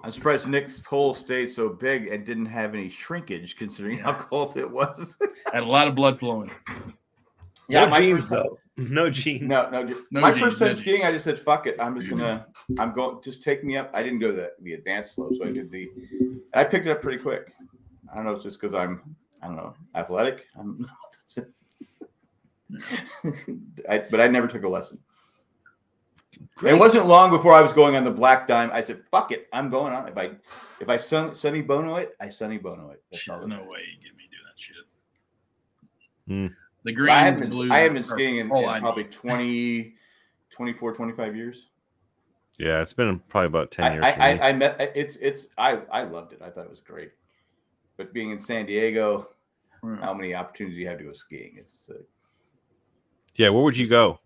I'm surprised Nick's pole stayed so big and didn't have any shrinkage, considering how cold it was. [laughs] Had a lot of blood flowing. yeah, no my jeans first though. No jeans. No, no, just, No my jeans, first no time jeans. skiing, I just said, "Fuck it, I'm just gonna, mm-hmm. I'm going, just take me up." I didn't go to the, the advanced slope, so I did the, I picked it up pretty quick. I don't know, it's just because I'm, I don't know, athletic. I'm, [laughs] I, but I never took a lesson. It wasn't long before I was going on the black dime. I said, "Fuck it, I'm going on." If I, if I sun, Sonny Bono it, I Sonny Bono it. That's all. Shit, no way you get me do that shit. Hmm. The green, I haven't, blue, I haven't been skiing in, in probably need. [laughs] 20, 24, 25 years. Yeah, it's been probably about ten years. I, for me. I, I met it's it's I I loved it. I thought it was great. But being in San Diego, Hmm. how many opportunities you have to go skiing? It's uh, yeah, where would you go?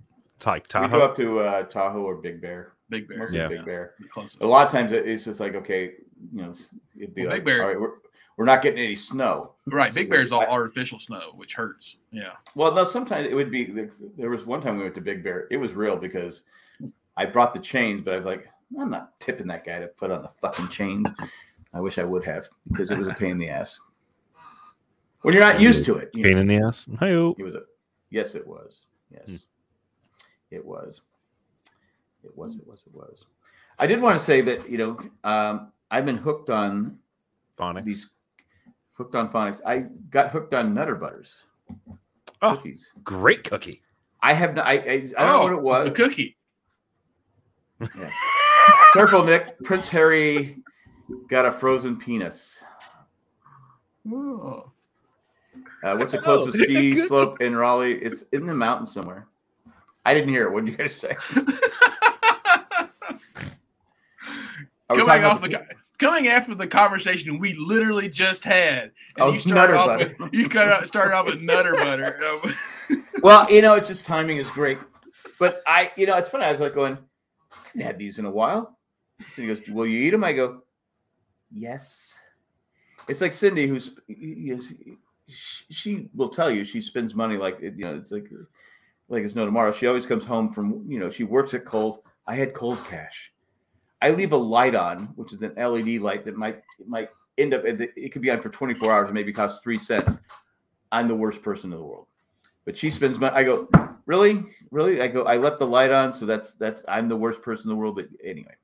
Like we go up to uh, Tahoe or Big Bear. Big Bear. Mostly Yeah. Big Bear. The closest. A lot of times it's just like okay, you know, it'd be Well, like Big Bear- all right, we're we're not getting any snow. Right, Big Bear is all I- artificial snow, which hurts. Yeah. Well, no, sometimes it would be. There was one time we went to Big Bear. It was real because I brought the chains, but I was like, I'm not tipping that guy to put on the fucking chains. I wish I would have because it was a pain in the ass. When you're not used to it, you know. Pain in the ass. Hi It was a yes, it was. Yes, Hmm. it was. It was. It was. It was. I did want to say that you know um, I've been hooked on phonics. these hooked on phonics. I got hooked on Nutter Butters Oh. cookies. Great cookie. I have. not- I. I, I don't know what it was. It's a cookie. Careful, Nick. Prince Harry got a frozen penis. Oh. Uh, what's the [laughs] Oh, closest ski good. slope in Raleigh? It's in the mountain somewhere. I didn't hear it. What did you guys say? [laughs] Coming off about the coming after the conversation we literally just had, and Oh, you started off Butter. with you cut out, started off with Nutter Butter. [laughs] Well, you know, it's just timing is great. But I, you know, it's funny. I was like going, I haven't had these in a while. So he goes, Will you eat them? I go, Yes. It's like Cindy, who's she will tell you she spends money like you know, it's like like it's no tomorrow. She always comes home from you know, she works at Kohl's. I had Kohl's cash. I leave a light on, which is an LED light that might might end up it could be on for 24 hours maybe cost three cents. I'm the worst person in the world. But she spends money. I go, really? Really? I go, I left the light on, so that's that's I'm the worst person in the world. But anyway.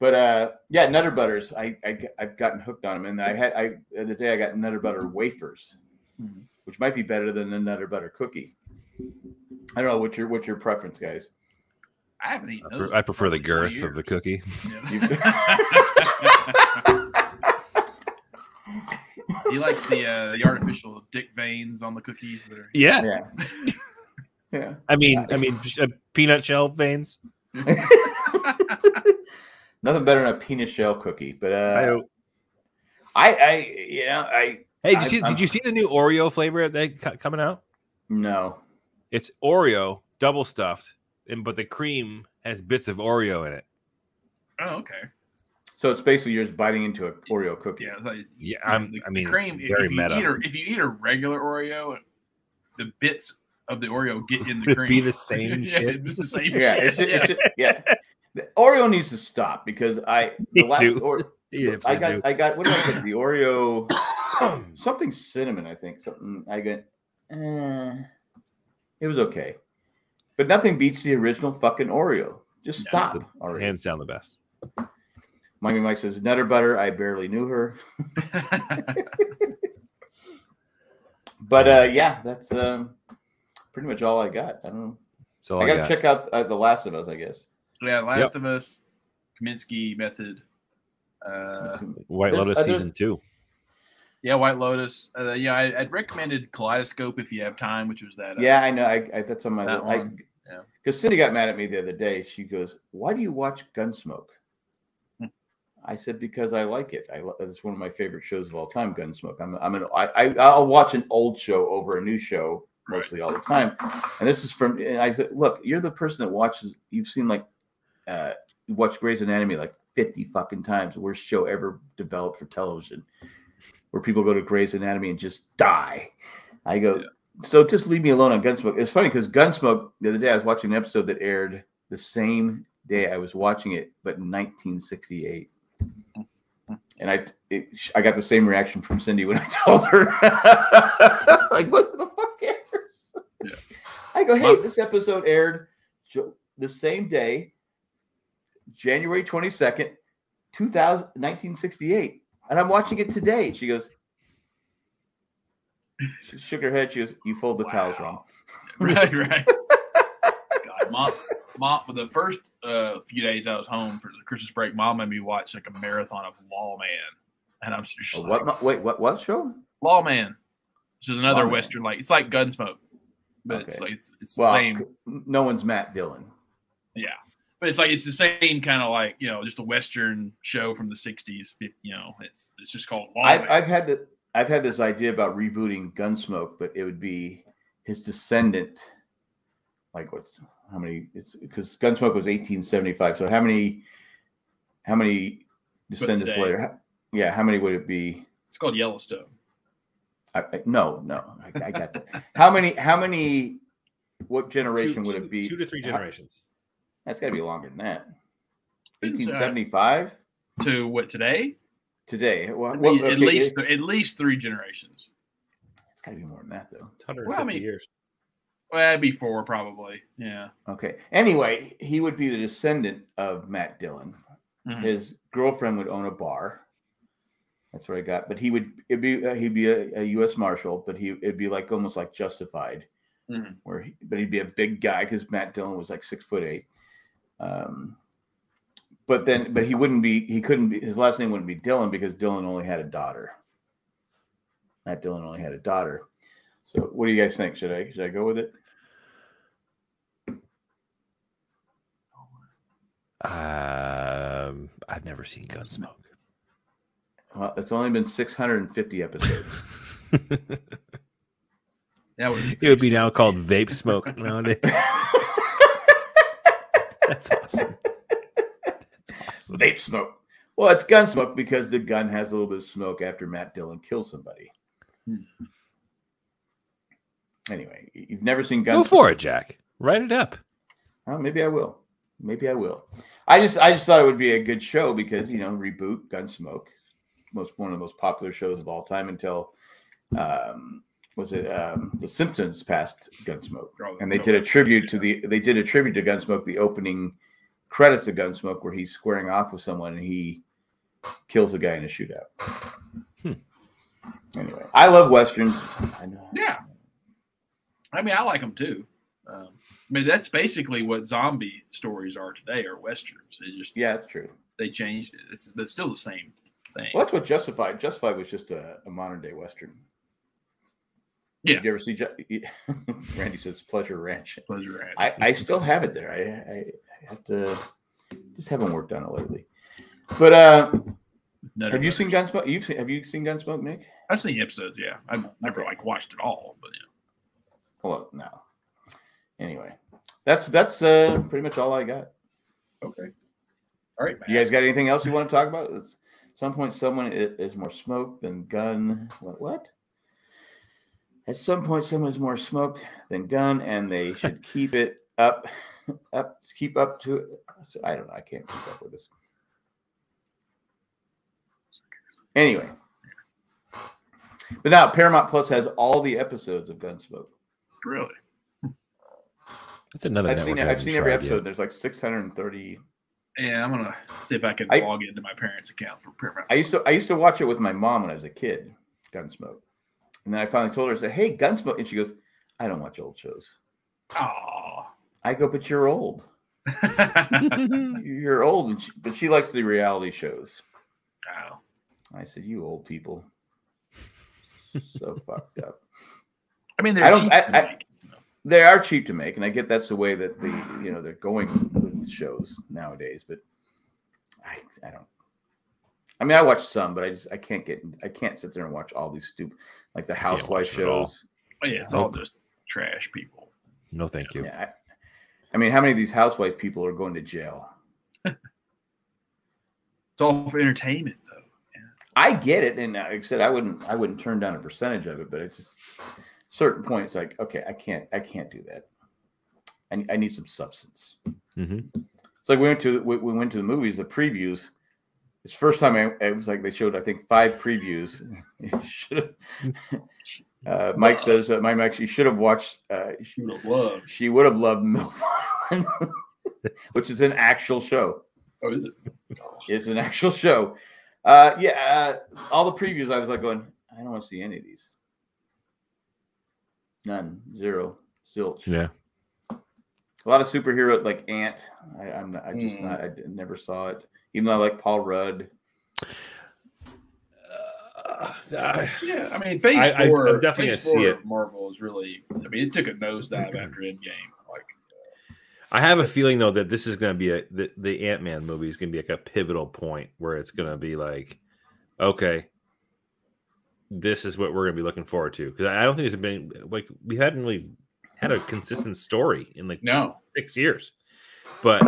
But uh yeah, Nutter Butters. I, I I've gotten hooked on them. And I had I the other day I got Nutter Butter wafers, Mhm. which might be better than the Nutter Butter cookie. I don't know what's your what's your preference, guys. I haven't eaten I those. pre- I prefer the in probably 20 girth of the cookie. years. [laughs] he likes the uh, the artificial dick veins on the cookies. That are, Yeah, Yeah. [laughs] yeah. I mean, I mean, uh, peanut shell veins. [laughs] Nothing better than a peanut shell cookie. But I uh don't- I I yeah, I hey, did I- you, see, I'm- did you see the new Oreo flavor that coming out? no. It's Oreo double stuffed, and but the cream has bits of Oreo in it. oh, okay. So it's basically you're just biting into a Oreo cookie. Yeah, like, Yeah, I'm. the- I mean, cream. it's very if you meta. eat a, if you eat a regular Oreo, the bits of the Oreo get in the [laughs] cream. be [laughs] the same yeah, shit. It's the [laughs] same Yeah, shit. it's just, yeah. it's just, yeah. The Oreo needs to stop because I [laughs] the Me last too. or, [laughs] Yeah, I got do. I got what did I get? The Oreo [coughs] something cinnamon, I think. Something I got eh, it was okay. But nothing beats the original fucking Oreo. Just stop already. hands down the best. Miami Mike says Nutter Butter. I barely knew her, [laughs] but uh, yeah, that's um, pretty much all I got. I don't know. So I I got to check out uh, The Last of Us. I guess. Yeah, Last Yep. of Us, Kominsky Method. Uh, White Lotus season two. yeah, White Lotus. Uh, yeah, I, I'd recommended Kaleidoscope if you have time, which was that. Uh, Yeah, I know. I, I that's on my That list. one, yeah. Because Cindy got mad at me the other day. She goes, "Why do you watch Gunsmoke?" Hmm. I said, "Because I like it. I lo- it's one of my favorite shows of all time. Gunsmoke. I'm I'm an I, I I'll watch an old show over a new show Right. mostly all the time. And this is from. And I said, "Look, you're the person that watches. You've seen like, uh, you watch Grey's Anatomy like 50 fucking times. The worst show ever developed for television, where people go to Grey's Anatomy and just die." I go, Yeah. so just leave me alone on Gunsmoke. It's funny because Gunsmoke, the other day I was watching an episode that aired the same day I was watching it, but in 1968. And I it, I got the same reaction from Cindy when I [laughs] told her, like, what the fuck cares? Yeah. I go, hey, this episode aired the same day, January 22nd, 2000, 1968. And I'm watching it today. She goes, she shook her head. She goes, You fold the towels wrong. [laughs] right, right. [laughs] God, mom, mom. For the first uh, few days I was home for the Christmas break, mom made me watch like a marathon of Lawman, and I'm just like, what? Wait, what? What show? Lawman, which is another Lawman. western. Like it's like Gunsmoke, but it's like it's it's Well, the same. no one's Matt Dillon. Yeah, but it's like it's the same kind of like you know just a western show from the '60s. You know, it's it's just called I've, I've had the I've had this idea about rebooting Gunsmoke, but it would be his descendant. Like what's how many? It's because Gunsmoke was 1875. So how many? How many descendants today. later? How- yeah, how many would it be? it's called Yellowstone. I, I, no, no, I, I got that. how many? How many? What generation Two- would two- it be? Two to three How- generations. That's got to be longer than that. It's, uh, 1875 To what today? today. Well, At well, le- at least it, at least three generations. it's got to be more than that, though. 150 Well, I mean- years. Well, that'd be four probably. Yeah. Okay. Anyway, he would be the descendant of Matt Dillon. Mhm. His girlfriend would own a bar. That's what I got. But he would it'd be uh, he'd be a, a U.S. Marshal, but he it'd be like almost like Justified, Mhm. where he, but he'd be a big guy because Matt Dillon was like six foot eight. Um, but then, but he wouldn't be. He couldn't be. His last name wouldn't be Dillon because Dillon only had a daughter. Matt Dillon only had a daughter. So, what do you guys think? Should I should I go with it? Um, I've never seen Gunsmoke. Well, it's only been 650 episodes. [laughs] That would it would be now called Vape Smoke nowadays. [laughs] That's awesome. [laughs] That's awesome. Vape smoke. Well, it's gun smoke because the gun has a little bit of smoke after Matt Dillon kills somebody. Hmm. Anyway, you've never seen Go guns. for it, Jack. Write it up. Oh, maybe I will. maybe I will. I just I just thought it would be a good show because you know reboot Gunsmoke, most one of the most popular shows of all time until um, was it um, The Simpsons passed Gunsmoke, Oh, and they did a tribute to the they did a tribute to Gunsmoke, the opening credits of Gunsmoke, where he's squaring off with someone and he kills a guy in a shootout. Hmm. Anyway, I love westerns. I know. Yeah. I mean, I like them too. Um, I mean, that's basically what zombie stories are today, are westerns. They just Yeah, it's true. they changed it. It's, it's still the same thing. Well, that's what Justified. Justified was just a, a modern day western. Yeah. Did you ever see? Ju- [laughs] Randy says Pleasure Ranch. Pleasure Ranch. I, I still have it there. I, I, I have to just haven't worked on it lately. But uh, have you seen Gunsmoke? You've seen, have you seen Gunsmoke, Nick? I've seen episodes. Yeah, I've never Okay. like watched it all, but yeah. Well, no. Anyway, that's that's uh, pretty much all I got. Okay. All right, man. You guys got anything else you want to talk about? It's, at some point, someone i- is more smoke than gun. What? what? At some point, someone's more smoked than gun, and they [laughs] should keep it up, up, keep up to it. So, I don't know. I can't keep up with this. Anyway, but now Paramount Plus has all the episodes of Gunsmoke. Really? That's another. I've seen I I've seen every tried yet. episode. There's like 630 Yeah, I'm gonna see if I can I- log into my parents' account for Paramount. I used to I used to watch it with my mom when I was a kid, Gunsmoke. And then I finally told her, I said, Hey, Gunsmoke. And she goes, I don't watch old shows. Oh. I go, but you're old. [laughs] You're old. And she, but she likes the reality shows. wow. I said, You old people. So [laughs] fucked up. I mean, they're I don't- cheap I- to I- make, you know. They are cheap to make, and I get that's the way that the you know they're going with shows nowadays, but I I don't I mean I watch some, but I just I can't get I can't sit there and watch all these stupid like the housewife watch it at all. shows. But yeah, it's all just trash people. No, thank you. Yeah. I, I mean, how many of these housewife people are going to jail? It's all for entertainment, though. I get it, and uh, like I said, I wouldn't, I wouldn't turn down a percentage of it, but it's just certain points. Like, okay, I can't, I can't do that. I, I need some substance. hmm It's like we went to, we, we went to the movies, the previews. It's first time I, it was like they showed, I think, five previews. [laughs] [laughs] Uh, Mike says, uh, my Mike, she should have watched. Uh, she, would have loved. she would have loved MILF Island, [laughs] which is an actual show. Oh, is it? It's an actual show. Uh, yeah, uh, all the previews, I was like going, I don't want to see any of these. None, zero, zilch. Yeah. A lot of superhero like Ant. I, I'm not, I just Mm. not. I d- never saw it. Even though I like Paul Rudd. Yeah, I mean, Phase I- I- Four. I'm definitely Phase gonna see four it. of Marvel is really. I mean, it took a nosedive after [clears throat] Endgame. Like, I have a feeling though that this is going to be a the, the Ant Man movie is going to be like a pivotal point where it's going to be like, okay, this is what we're going to be looking forward to because I I don't think it's been like we hadn't really had a consistent story in like no, six years, but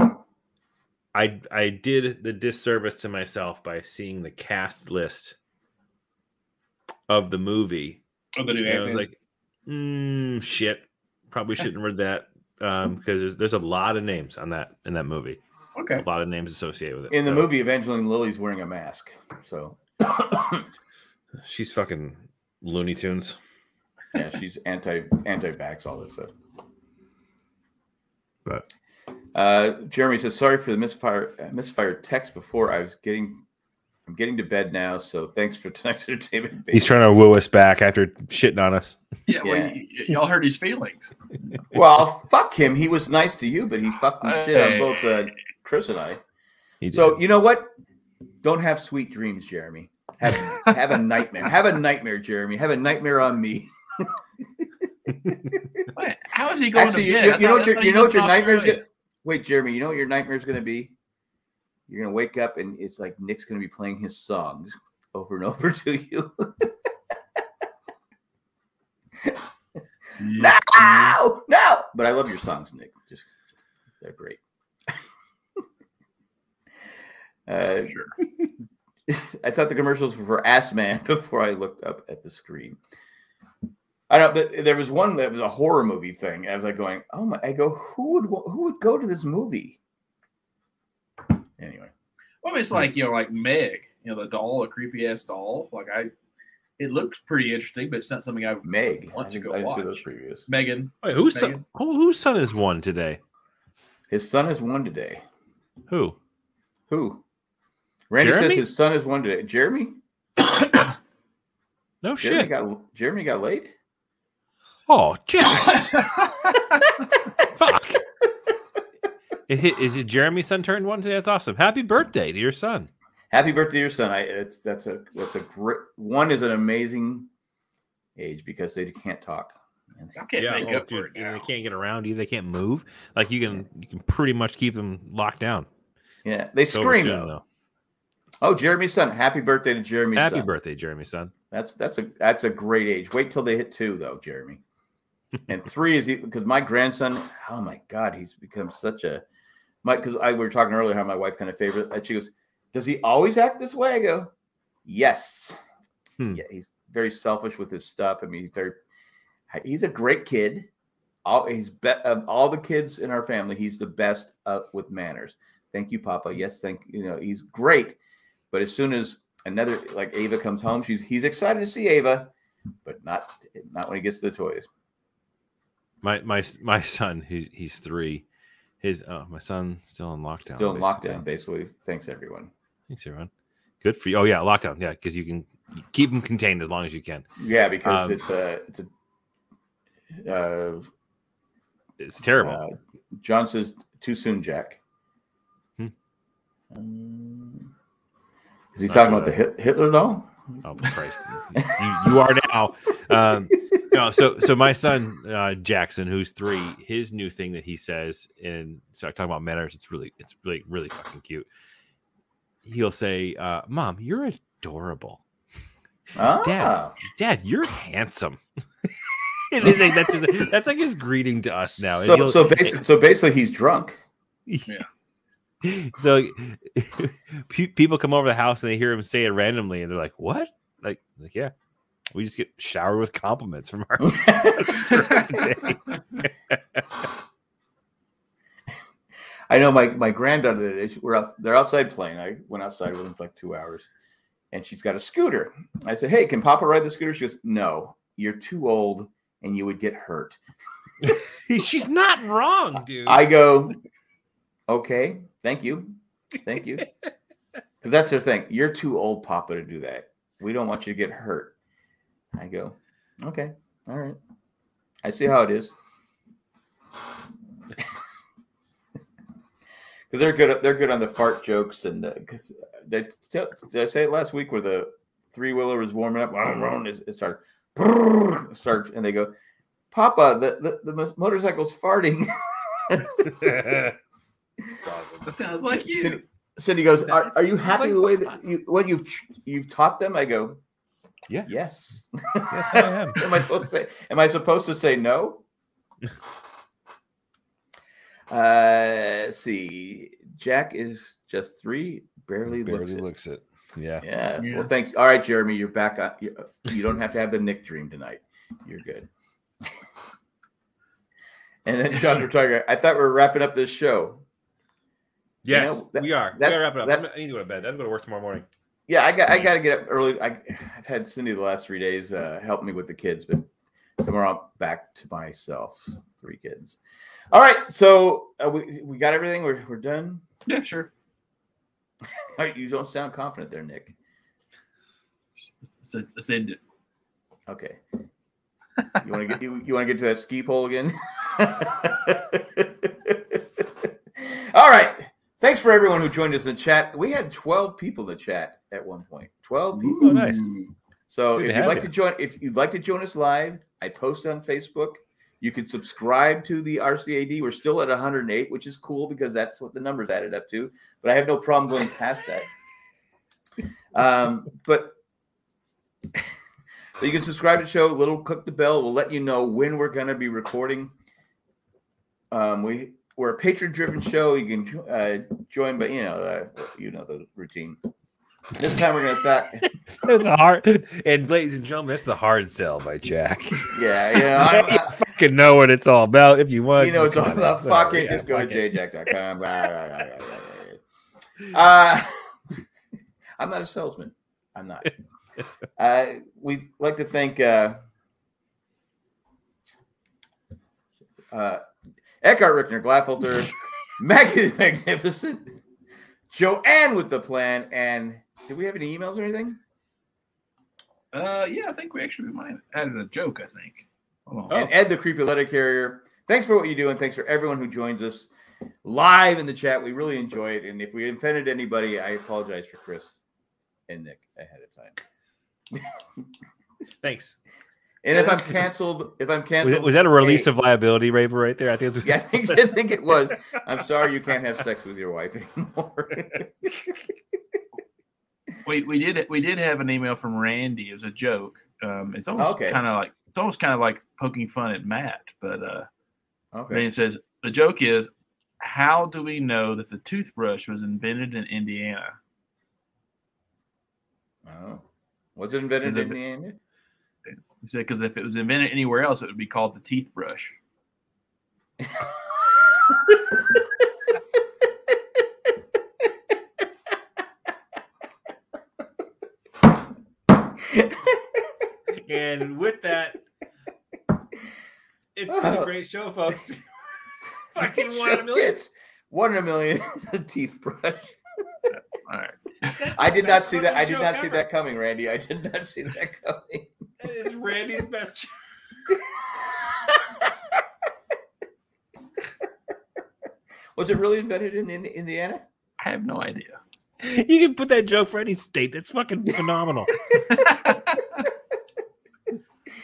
I I did the disservice to myself by seeing the cast list of the movie. Oh, the new and I was like, mm, shit, probably shouldn't have read that um, because there's there's a lot of names on that in that movie, okay, a lot of names associated with it. In the So, movie, Evangeline Lilly's wearing a mask. So. [coughs] She's fucking Looney Tunes. Yeah, she's anti anti vax, all this stuff. But Uh, Jeremy says, "Sorry for the misfire uh, misfired text before. I was getting, I'm getting to bed now. So thanks for tonight's [laughs] entertainment. he's trying to woo us back after shitting on us. yeah, well, Yeah. y- y- y'all hurt his feelings. [laughs] Well, fuck him. He was nice to you, but he fucked me shit on both uh, Chris and I. So you know what? Don't have sweet dreams, Jeremy. Have have a nightmare. Have a nightmare, Jeremy. Have a nightmare on me. [laughs] Wait, how is he going Actually, to you, bed? you- you know what your you know what your nightmare's gonna. Wait, Jeremy. You know what your nightmare's gonna be? You're gonna wake up and it's like Nick's gonna be playing his songs over and over [laughs] to you. Yeah. no, no. But I love your songs, Nick. Just they're great. [laughs] uh, Sure. [laughs] I thought the commercials were for Ass Man before I looked up at the screen. I don't. But there was one that was a horror movie thing. and I was like going, "Oh my!" I go, "Who would who would go to this movie?" Anyway, well, I mean, it's like you know, like Meg, you know, the doll, a creepy ass doll. Like I, it looks pretty interesting, but it's not something I Meg. Want to go I didn't see those watch. previews. Megan. Wait, whose son, Megan? who, whose son is one today? His son is one today. Who? Who? Randy Jeremy? says his son is one today. Jeremy? [coughs] No Jeremy shit. got Jeremy got laid? Oh, Jack. [laughs] Fuck. Is it Jeremy's son turned one today? That's awesome. Happy birthday to your son. Happy birthday to your son. I it's that's a that's a great one is an amazing age because they can't talk. I can't take oh, up for it dude, now. They can't get around either. They can't move. Like you can, you can pretty much keep them locked down. Yeah, they So scream shit, though. Oh, Jeremy's son. Happy birthday to Jeremy's Happy son. birthday, Jeremy, son. That's that's a that's a great age. Wait till they hit two though, Jeremy. And three is because my grandson. Oh my God, he's become such a my because I we were talking earlier how my wife kind of favorite. And she goes, "Does he always act this way?" I go, "Yes." Hmm. Yeah, he's very selfish with his stuff. I mean, he's very he's a great kid. All he's be, of all the kids in our family, he's the best uh, with manners. Thank you, Papa. Yes, thank you know he's great. But as soon as another like Ava comes home, she's he's excited to see Ava, but not not when he gets to the toys. My my my son, he's he's three. His oh, my son still in lockdown. Still in basically. lockdown, basically. Thanks everyone. Thanks, everyone. Good for you. Oh yeah, lockdown. Yeah, because you can keep them contained as long as you can. Yeah, because Um, it's a it's a uh, It's terrible. uh, John says too soon, Jack. Hmm. Um, is he Not talking sure about the Hitler doll? Oh Christ! you, you are now. Um, no, so so my son uh, Jackson, who's three, his new thing that he says, and so I talk about manners. It's really, it's really, really fucking cute. He'll say, uh, "Mom, you're adorable. Ah, Dad. Dad, you're handsome." [laughs] and like, that's just, that's like his greeting to us now. So so basically, so basically, he's drunk. [laughs] so [laughs] people come over the house and they hear him say it randomly, and they're like, "What?" Like, like yeah, we just get showered with compliments from our. [laughs] I know my my granddaughter. today, We're out, they're outside playing. I went outside with them for like two hours, and she's got a scooter. I said, "Hey, can Papa ride the scooter?" She goes, "No, you're too old, and you would get hurt." She's not wrong, dude. I go, "Okay, thank you, thank you," [laughs] because that's their thing. You're too old, Papa, to do that. We don't want you to get hurt. I go, "Okay, all right. I see how it is." [laughs] because they're good. They're good on the fart jokes, and because they did I say it last week where the three wheeler was warming up, it it started, it starts, and they go, "Papa, the the, the motorcycle's farting." [laughs] That sounds like you. Cindy, Cindy goes, are, "Are you happy like with the way that you what you've you've taught them?" I go, Yeah. yes." yes, I am. [laughs] am I supposed to say? Am I supposed to say no? [laughs] Uh, let's see. Jack is just three. Barely, looks it. looks it. Yeah. Yeah. Yeah. Well, thanks. All right, Jeremy, you're back. On, you, you don't have to have the Nick dream tonight. You're good. [laughs] and then John, we're talking. I thought we were wrapping up this show. Yes, know, that- we are. We that's- gotta wrap it up. that- I'm- I need to go to bed. I have to go to work tomorrow morning. Yeah, I got. I got to get up early. I, I've had Cindy the last three days uh, help me with the kids, but tomorrow I'm back to myself. Three kids. All right, so uh, we we got everything. We're we're done. Yeah, sure. [laughs] All right, you don't sound confident there, Nick. Let's, let's end it. Okay. You want to get you, you want to get to that ski pole again? [laughs] All right. Thanks for everyone who joined us in chat. We had 12 people to chat at one point. 12 people. Oh, nice. So Good if you'd like you. to join, if you'd like to join us live, I post on Facebook. You can subscribe to the RCAD. We're still at 108, which is cool because that's what the numbers added up to. But I have no problem going past that. [laughs] Um, but so [laughs] you can subscribe to the show. Little click the bell. We'll let you know when we're going to be recording. Um, we we're a patron driven show. You can uh, join, but you know uh, you know the routine. This time we're to back. [laughs] That's a hard. And ladies and gentlemen, that's the hard sell by Jack. Yeah, yeah. I'm- [laughs] you fucking know what it's all about. If you want, you know, just it's all about fuck it. Yeah, just go to jjack.com. [laughs] Uh, I'm not a salesman. I'm not. uh, we'd like to thank uh, uh, Eckhart Rickner, Glaffelter, [laughs] Maggie the Magnificent, Joanne with the plan, and did we have any emails or anything? Uh, yeah, I think we actually might have added a joke. I think. Hold on. And Ed the Creepy Letter Carrier. Thanks for what you do, and thanks for everyone who joins us live in the chat. We really enjoy it. And if we offended anybody, I apologize for Chris and Nick ahead of time. Thanks. [laughs] And Yeah, if I'm that's- canceled, if I'm Was, canceled, that- was that a release hey, of liability waiver right there? I think it's Yeah, I think, I think it was. I'm sorry you can't have sex with your wife anymore. [laughs] we we did we did have an email from Randy. It was a joke. Um, it's almost Okay. kind of like it's almost kind of like poking fun at Matt. But uh, okay. Randy says the joke is, how do we know that the toothbrush was invented in Indiana? Oh. Was it invented Is it- in Indiana? He said because if it was invented anywhere else, it would be called the teeth brush. and with that, it's been a oh. great show, folks. [laughs] Fucking one in a million. It's one in a million. the teeth brush. All right. I did not see that. I did not joke see that coming, Randy. I did not see that [laughs] coming. That is Randy's best. joke. Was it really invented in, in Indiana? I have no idea. You can put that joke for any state. That's fucking phenomenal. [laughs]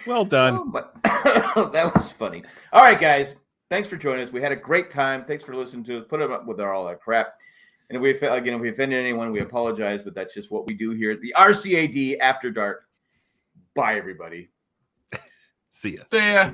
well done. Oh, my- [coughs] that was funny. All right, guys. Thanks for joining us. We had a great time. Thanks for listening to us. Put it up with our, all our crap. And if we again, if we offended anyone, we apologize, but that's just what we do here at the RCAD After Dark. Bye, everybody. See ya. See ya.